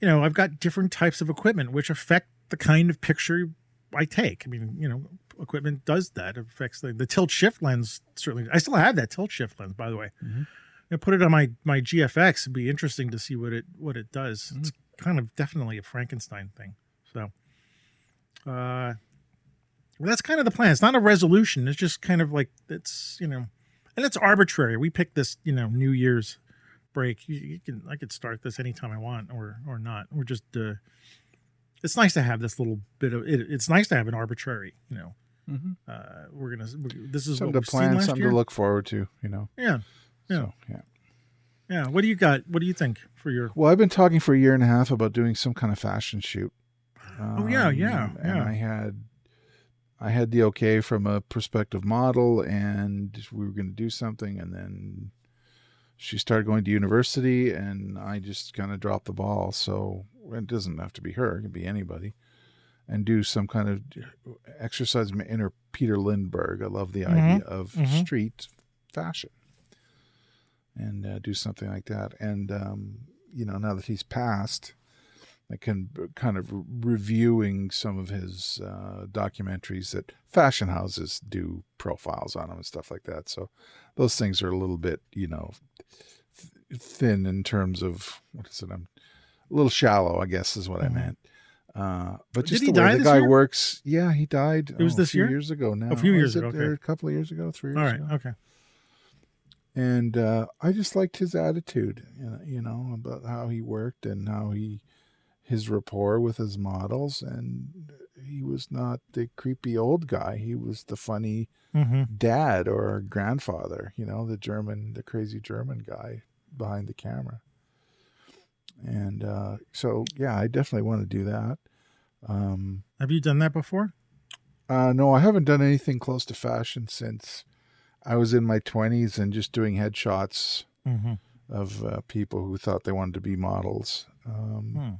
you know, I've got different types of equipment which affect the kind of picture I take. I mean, you know, equipment does that. It affects the, the tilt shift lens. Certainly, I still have that tilt shift lens, by the way. Mhm. I put it on my my GFX. It'd be interesting to see what it what it does. It's kind of definitely a Frankenstein thing. So, uh, well, that's kind of the plan. It's not a resolution. It's just kind of like it's you know, and it's arbitrary. We pick this you know New Year's break. You, you can I could start this anytime I want or or not. We're just uh, it's nice to have this little bit of it, it's nice to have an arbitrary you know Mhm. uh we're gonna we this is something what to we've seen plan, last something year to look forward to. You know. yeah Yeah. So, yeah. Yeah. What do you got? What do you think for your? Well, I've been talking for a year and a half about doing some kind of fashion shoot. Oh, yeah, yeah, Um, And yeah. I had I had the okay from a prospective model and we were going to do something and then she started going to university and I just kind of dropped the ball. So it doesn't have to be her, it can be anybody. And do some kind of exercise my inner Peter Lindbergh. I love the Mhm, idea of mhm. street fashion and uh, do something like that. And um, you know, now that he's passed, I can kind of reviewing some of his uh, documentaries that fashion houses do profiles on him and stuff like that. So those things are a little bit, you know, th- thin in terms of what is it? I'm a little shallow, I guess, is what I Mhm. meant. Uh, but Did just he the way die the guy year? works, yeah, he died. It was oh, this a few year? years ago now. A few years ago, okay. a couple of years ago, three years All right. ago Okay. and uh, I just liked his attitude, you know, about how he worked and how he his rapport with his models, and he was not the creepy old guy. He was the funny Mm-hmm. dad or grandfather, you know, the German, the crazy German guy behind the camera. And uh, so, yeah, I definitely want to do that. Um, Have you done that before? uh, no, I haven't done anything close to fashion since I was in my twenties and just doing headshots Mm-hmm. of uh, people who thought they wanted to be models. Um, Hmm.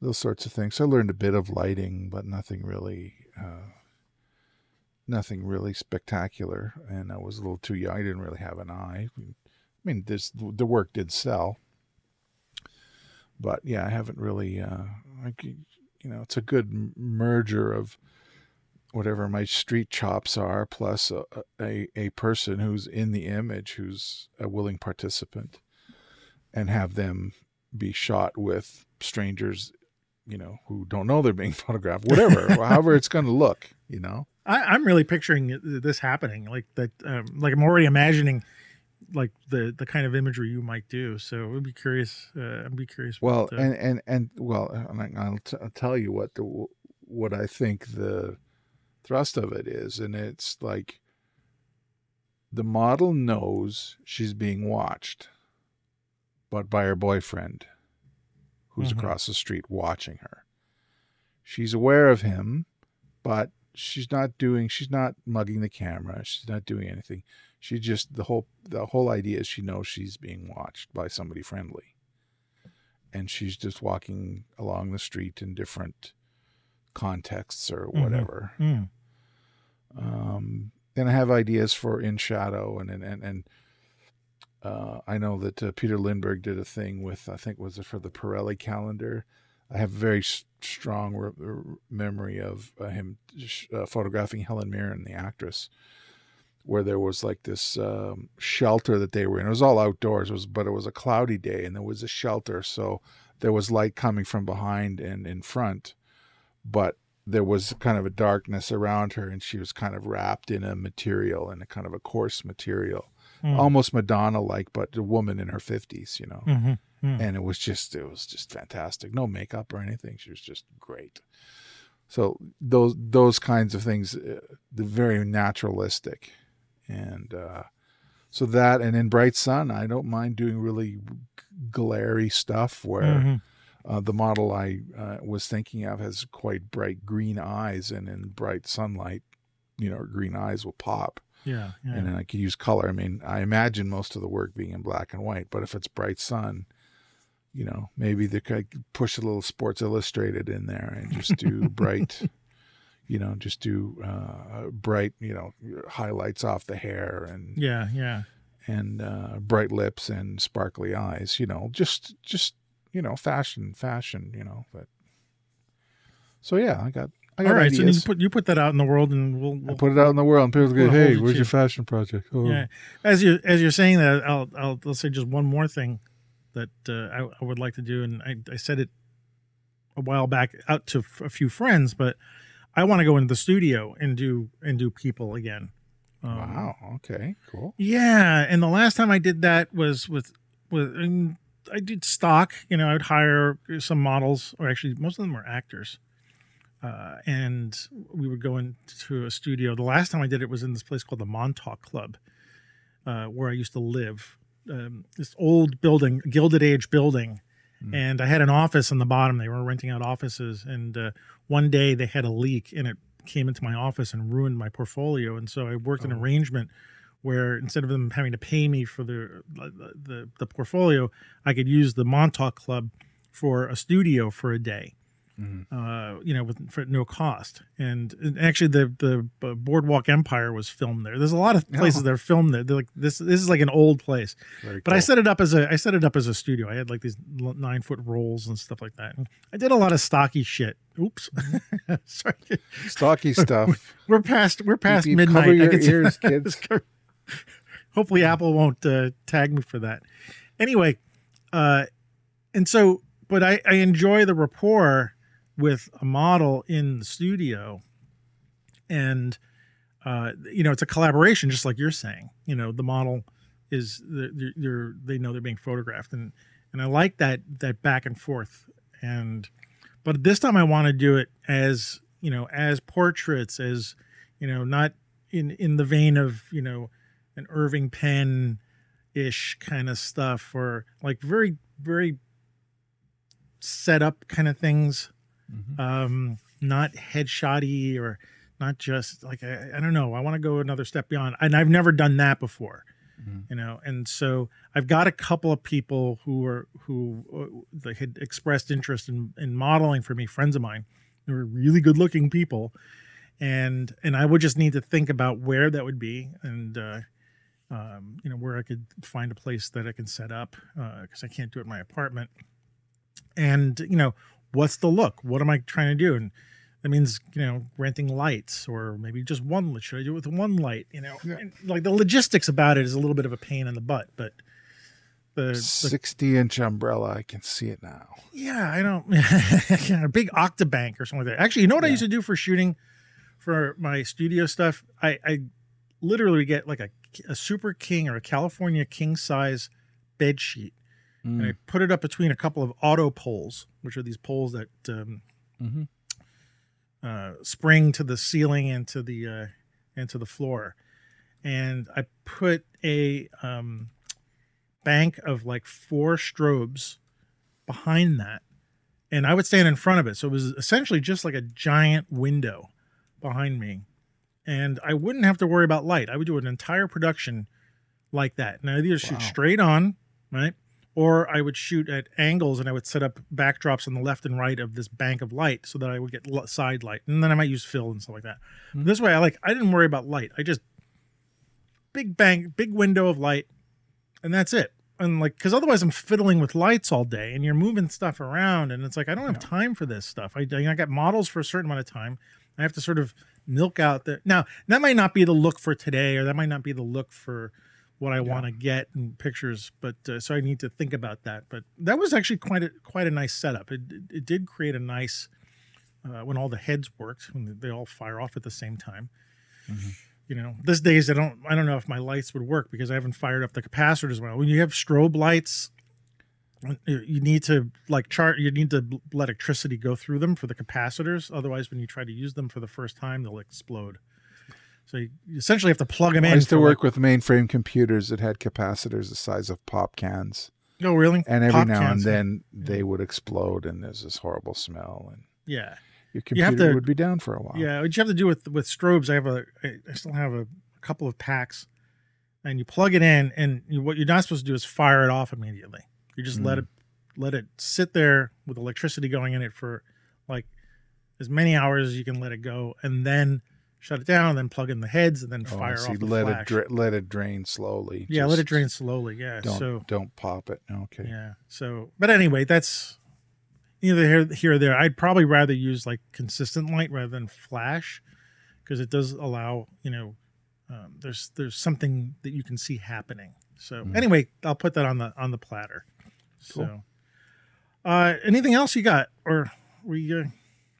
Those sorts of things. So I learned a bit of lighting, but nothing really, uh, nothing really spectacular. And I was a little too young. I didn't really have an eye. I mean, this the work did sell, but yeah, I haven't really. Uh, I, you know, it's a good merger of whatever my street chops are, plus a, a a person who's in the image, who's a willing participant, and have them be shot with strangers, you know, who don't know they're being photographed, whatever, however it's going to look, you know. I, I'm really picturing this happening, like that. Um, like I'm already imagining, like the the kind of imagery you might do. So I'd be curious. Uh, I'd be curious. Well, uh, and and and well, I- I'll, t- I'll tell you what the what I think the thrust of it is, and it's like the model knows she's being watched, but by her boyfriend, who's Mhm. across the street watching her. She's aware of him, but she's not doing. She's not mugging the camera. She's not doing anything. She just the whole the whole idea is she knows she's being watched by somebody friendly and she's just walking along the street in different contexts or Mhm. whatever. mm, Um, and I have ideas for in shadow and and and, and uh, I know that uh, Peter Lindbergh did a thing with I think was it for the Pirelli calendar. I have a very strong re- re- memory of uh, him sh- uh, photographing Helen Mirren, the actress, where there was like this um, shelter that they were in. It was all outdoors, it was but it was a cloudy day, and there was a shelter, so there was light coming from behind and in front, but there was kind of a darkness around her, and she was kind of wrapped in a material, in a kind of a coarse material, mm, almost Madonna-like, but a woman in her fifties, you know? Mhm, mm. and it was just it was just fantastic. No makeup or anything. She was just great. So those those kinds of things uh, the very naturalistic. And uh so that and in bright sun i don't mind doing really glary stuff where Mhm. uh, the model i uh, was thinking of has quite bright green eyes. And in bright sunlight you know her green eyes will pop Yeah. Yeah. and then I could use color. I mean, I imagine most of the work being in black and white, but if it's bright sun, you know, maybe they could push a little Sports Illustrated in there and just do bright, you know, just do uh, bright, you know, highlights off the hair and yeah. Yeah. and uh, bright lips and sparkly eyes. You know, just just you know, fashion, fashion. You know, but so yeah, I got. I All right. So you put you put that out in the world, and we'll, we'll put it out in the world, and people go, We'll "Hey, where's your fashion project?" Oh. Yeah. As you as you're saying that, I'll I'll, I'll say just one more thing that uh, I, I would like to do, and I, I said it a while back out to f- a few friends, but I want to go into the studio and do and do people again. Um, Wow. Okay. Cool. Yeah, and the last time I did that was with with I did stock. You know, I'd hire some models, or actually most of them were actors, uh, and we would go into a studio. The last time I did it was in this place called the Montauk Club, uh, where I used to live um, this old building, Gilded Age building, and I had an office on the bottom. They were renting out offices, and uh, one day they had a leak, and it came into my office and ruined my portfolio. And so I worked an Oh. arrangement where instead of them having to pay me for the, the, the portfolio, I could use the Montauk Club for a studio for a day Mhm. uh, you know, with for no cost. And, and actually, the the uh, Boardwalk Empire was filmed there. There's a lot of places Oh. that are filmed there. They're like this. This is like an old place, Very but I set it up as a I set it up as a studio. I had like these nine foot rolls and stuff like that. And I did a lot of stocky shit. Oops, sorry. stocky stuff. We're past we're past beep, midnight. cover your ears, kids. Hopefully, Apple won't uh, tag me for that. Anyway, uh, and so, but I, I enjoy the rapport with a model in the studio, and uh, you know, it's a collaboration, just like you're saying. You know, the model is they're, they're they know they're being photographed, and and I like that that back and forth. And but this time, I want to do it as you know, as portraits, as you know, not in in the vein of you know an Irving Penn ish kind of stuff or like very very set up kind of things Mhm. um not headshotty or not just like I, I don't know i want to go another step beyond and i've never done that before Mhm. you know and so i've got a couple of people who are who uh, had expressed interest in in modeling for me friends of mine they were really good looking people and and i would just need to think about where that would be and uh um, you know where I could find a place that I can set up because I can't do it in my apartment. And you know, what's the look? What am I trying to do? And that means you know renting lights or maybe just one. Should I do it with one light? You know, Yeah. Like the logistics about it is a little bit of a pain in the butt, but the, the 60 inch umbrella. I can see it now. yeah, I don't. yeah, a big octabank or something like that. Actually, you know what I used to do for shooting for my studio stuff? I, I literally get like a, a super king or a California king size bed sheet, and I Mm. put it up between a couple of auto poles, which are these poles that um, Mhm. uh, spring to the ceiling and to the uh, and to the floor, and I put a um, bank of like four strobes behind that, and I would stand in front of it. So it was essentially just like a giant window behind me, and I wouldn't have to worry about light. I would do an entire production like that, and I'd either shoot Wow. straight on, right, or I would shoot at angles, and I would set up backdrops on the left and right of this bank of light, so that I would get side light, and then I might use fill and stuff like that. Mhm. This way, I like I didn't worry about light. I just big bang, big window of light, and that's it. And like, because otherwise, I'm fiddling with lights all day, and you're moving stuff around, and it's like I don't have Yeah. time for this stuff. I, I got models for a certain amount of time. I have to sort of milk out the now. That might not be the look for today, or that might not be the look for what I Yeah. want to get in pictures. But uh, so I need to think about that. But that was actually quite a quite a nice setup. It it, it did create a nice uh, when all the heads worked when they all fire off at the same time. Mhm. You know, these days I don't I don't know if my lights would work because I haven't fired up the capacitor as well. When you have strobe lights, you you need to like chart. You need to let electricity go through them for the capacitors. Otherwise, when you try to use them for the first time, they'll explode. So you essentially have to plug them in. I used to work with mainframe computers that had capacitors the size of pop cans. Like, oh, really? And every Pop now cans, and then they would explode and there's this horrible smell and Yeah. your You have computer to- would be down for a while. Yeah, what you have to do with with strobes, I have a, I still have a, couple of packs, and you plug it in, and you, what you're not supposed to do is fire it off immediately. You just let Mm. it let it sit there with electricity going in it for like as many hours as you can let it go, and then shut it down, and then plug in the heads, and then Oh, fire you off the let flash. it dra- let it drain slowly. yeah, let it drain slowly. Yeah, Don't so don't pop it. Okay. yeah, so but anyway, that's either here, here or there. I'd probably rather use like consistent light rather than flash because it does allow you know um, there's there's something that you can see happening. So Mhm. anyway, I'll put that on the on the platter. Cool. So, uh, anything else you got, or we? Uh,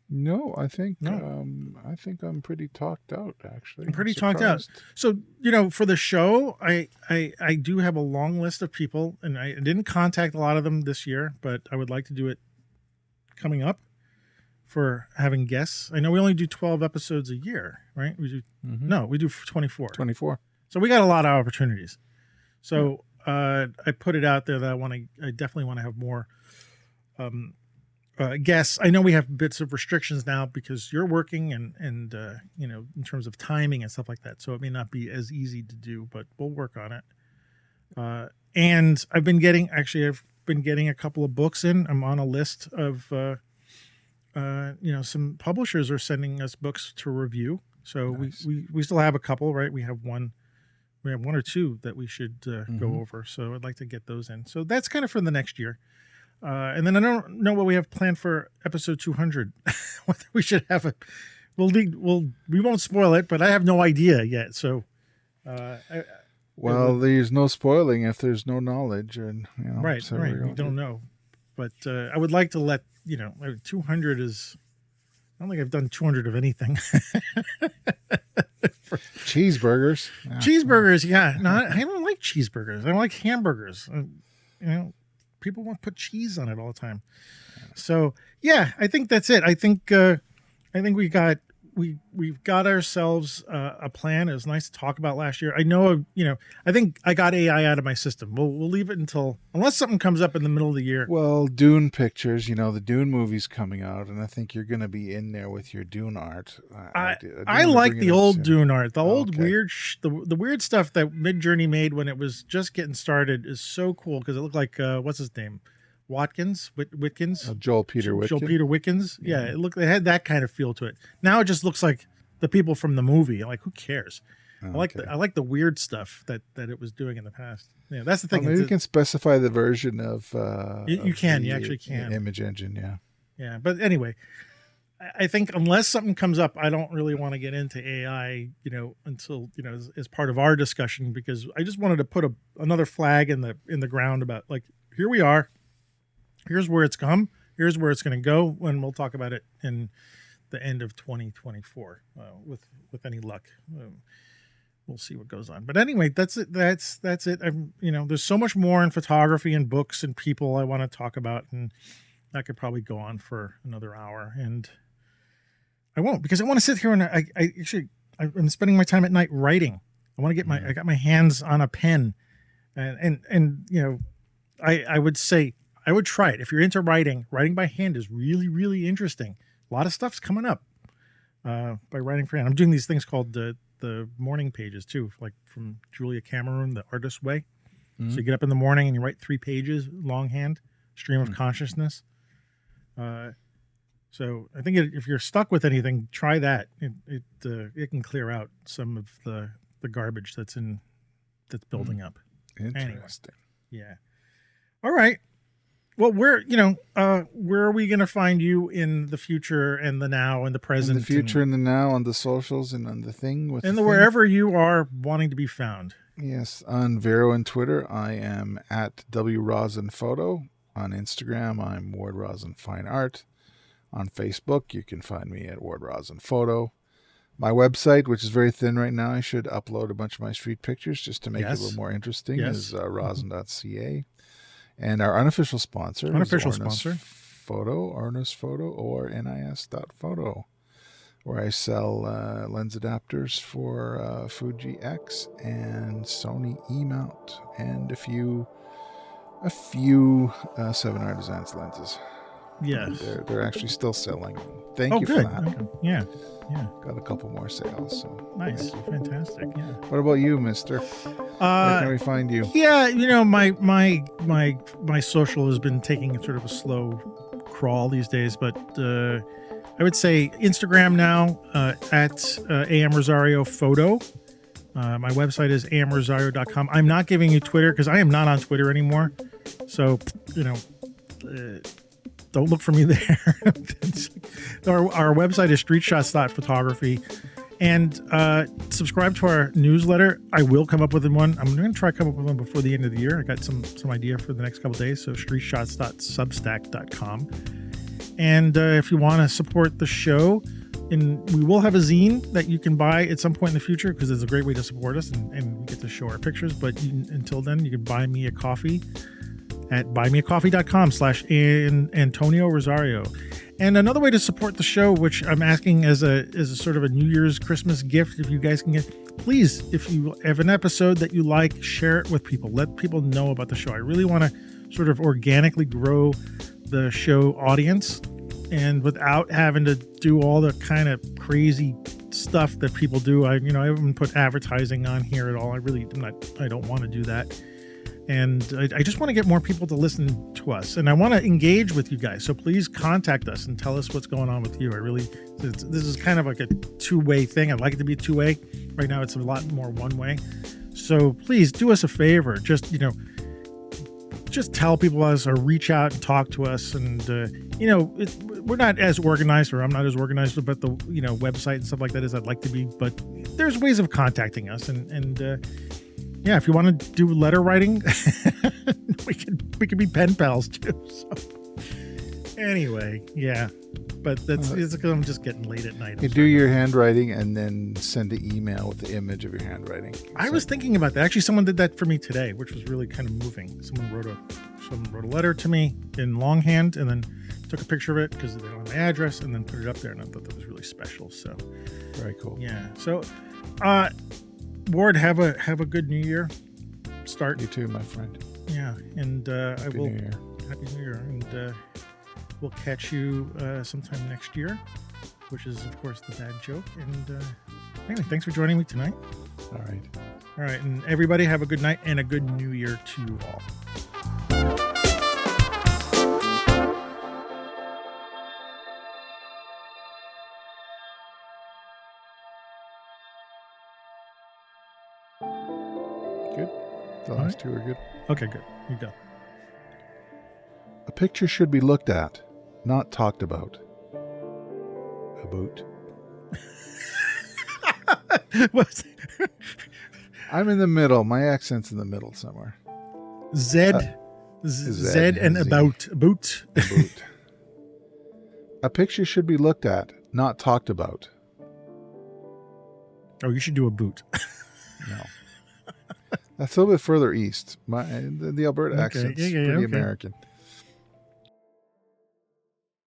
No, I think No. um I think I'm pretty talked out actually. I'm pretty talked out. so you know, for the show, I I I do have a long list of people, and I didn't contact a lot of them this year, but I would like to do it coming up for having guests. I know we only do 12 episodes a year, right? We do Mhm. no, we do 24. 24. So we got a lot of opportunities. So uh, I put it out there that I want to. I definitely want to have more um, uh, guests. I know we have bits of restrictions now because you're working and and uh, you know in terms of timing and stuff like that. So it may not be as easy to do, but we'll work on it. Uh, and I've been getting actually I've been getting a couple of books in. I'm on a list of uh, uh, you know some publishers are sending us books to review. So Nice. we, we we still have a couple, right? We have one we have one or two that we should uh, Mhm. go over. So I'd like to get those in. So that's kind of for the next year. Uh, and then I don't know what we have planned for episode 200. Whether we should have a, we'll, we'll, we won't spoil it, but I have no idea yet. So, uh, I, Well, there's no spoiling if there's no knowledge, and you know, right, so right. we're We don't know, but uh, I would like to let you know. uh, 200 is. I don't think I've done 200 of anything. cheeseburgers. Yeah. cheeseburgers, yeah. No, I I don't like cheeseburgers. I don't like hamburgers. Uh, You know, people want to put cheese on it all the time. So yeah, I think that's it. I think uh, I think we got we we've got ourselves uh, a plan. It was nice to talk about last year. I know you know. I think I got AI out of my system. We'll we'll leave it until unless something comes up in the middle of the year. Well, Dune pictures. You know, the Dune movie's coming out, and I think you're going to be in there with your Dune art. I, do- do I like the old soon. Dune art. The old Okay. weird, sh- the the weird stuff that Midjourney made when it was just getting started is so cool because it looked like uh, what's his name, Watkins, Whit- Whitkins, Uh, Joel Peter Witkins. Joel Peter Wickens. Yeah, it looked. It had that kind of feel to it. Now it just looks like the people from the movie. Like who cares? I like the, I like the weird stuff that that it was doing in the past. Yeah, that's the Well, thing. maybe you can specify the version of. Uh, You- you of can, the you actually can. Image engine, yeah. Yeah, but anyway, I- I think unless something comes up, I don't really want to get into AI, you know, until you know as, as part of our discussion because I just wanted to put a another flag in the in the ground about like here we are, here's where it's come, here's where it's going to go, and we'll talk about it in the end of 2024 uh, with with any luck. Um, we'll see what goes on. But anyway, that's it. That's that's it. I'm you know, there's so much more in photography and books and people I want to talk about and that could probably go on for another hour and i won't because i want to sit here and i, I actually i'm spending my time at night writing i want to get my i got my hands on a pen and and and you know i i would say i would try it if you're into writing writing by hand is really really interesting a lot of stuff's coming up uh by writing for hand i'm doing these things called the the morning pages too like from julia cameron the artist way so you get up in the morning and you write three pages longhand stream of Mhm. consciousness uh, so I think it, if you're stuck with anything, try that. It it uh, it can clear out some of the the garbage that's in that's building up. Interesting. Yeah. All right. Well, where you know, uh, where are we going to find you in the future and the now and the present In the future and the now on the socials and on the thing with and, and the wherever you are wanting to be found? Yes, on Vero and Twitter, I am at W Rosin Photo. On Instagram, I'm Ward Rosin Fine Art. On Facebook, you can find me at Ward Rosin Photo. My website, which is very thin right now, I should upload a bunch of my street pictures just to make it a little more interesting, Yes. is uh, rosin.ca. And our unofficial sponsor Unofficial is sponsor. Photo, Ornus Photo, or NIS.photo, where I sell uh, lens adapters for uh, Fuji X and Sony E mount, and a few, a few uh, 7Artisans lenses. Yes. They're they're actually still selling. Thank oh, you good. for that. Okay. Yeah. Yeah. Got a couple more sales. So Nice. Fantastic. Yeah. What about you, Mister? Uh, Where can we find you? Yeah, you know, my my my my social has been taking sort of a slow crawl these days, but uh, I would say Instagram now uh, at uh, am rosario photo. Uh, my website is amrosario.com. I'm not giving you Twitter because I am not on Twitter anymore. So you know, uh, don't look for me there. our, our website is streetshots.photography. And uh, subscribe to our newsletter. I will come up with one. I'm going to try to come up with one before the end of the year. I got some some idea for the next couple days. So streetshots.substack.com. And uh, if you want to support the show, and we will have a zine that you can buy at some point in the future because it's a great way to support us and, and we get to show our pictures. But you, until then, you can buy me a coffee at buymeacoffee.com slash Antonio Rosario. And another way to support the show, which I'm asking as a as a sort of a New Year's Christmas gift, if you guys can get please, if you have an episode that you like, share it with people. Let people know about the show. I really want to sort of organically grow the show audience and without having to do all the kind of crazy stuff that people do. I, you know, I haven't put advertising on here at all. I really am not, I don't want to do that and I, I just want to get more people to listen to us and i want to engage with you guys so please contact us and tell us what's going on with you. I really this is kind of like a two-way thing. I'd like it to be two-way. Right now it's a lot more one-way. So please do us a favor just you know just tell people us or reach out and talk to us and uh, you know it, we're not as organized or i'm not as organized about the you know website and stuff like that as i'd like to be but there's ways of contacting us and and uh, yeah, if you want to do letter writing, we could we could be pen pals too. So anyway, yeah, but that's it's because I'm just getting late at night. You do your handwriting and then send an email with the image of your handwriting. I was thinking about that. Actually, someone did that for me today, which was really kind of moving. Someone wrote a someone wrote a letter to me in longhand and then took a picture of it because they don't have my address and then put it up there, and I thought that was really special. So very cool. Yeah. So, uh, Ward, have a have a good New Year. Start you too, my friend. Yeah, and uh, I will. New Year. Happy New Year, and uh, we'll catch you uh, sometime next year, which is of course the bad joke. And uh, anyway, thanks for joining me tonight. All right. All right, and everybody have a good night and a good New Year to you all. The last right. two are good. Okay, good. You go. A picture should be looked at, not talked about. A boot. I'm in the middle. My accent's in the middle somewhere. Z, uh, Z, Z, and Z. about boot. A boot. a picture should be looked at, not talked about. Oh, you should do a boot. no. That's a little bit further east. My the, the Alberta okay. accent's yeah, yeah, pretty okay. American.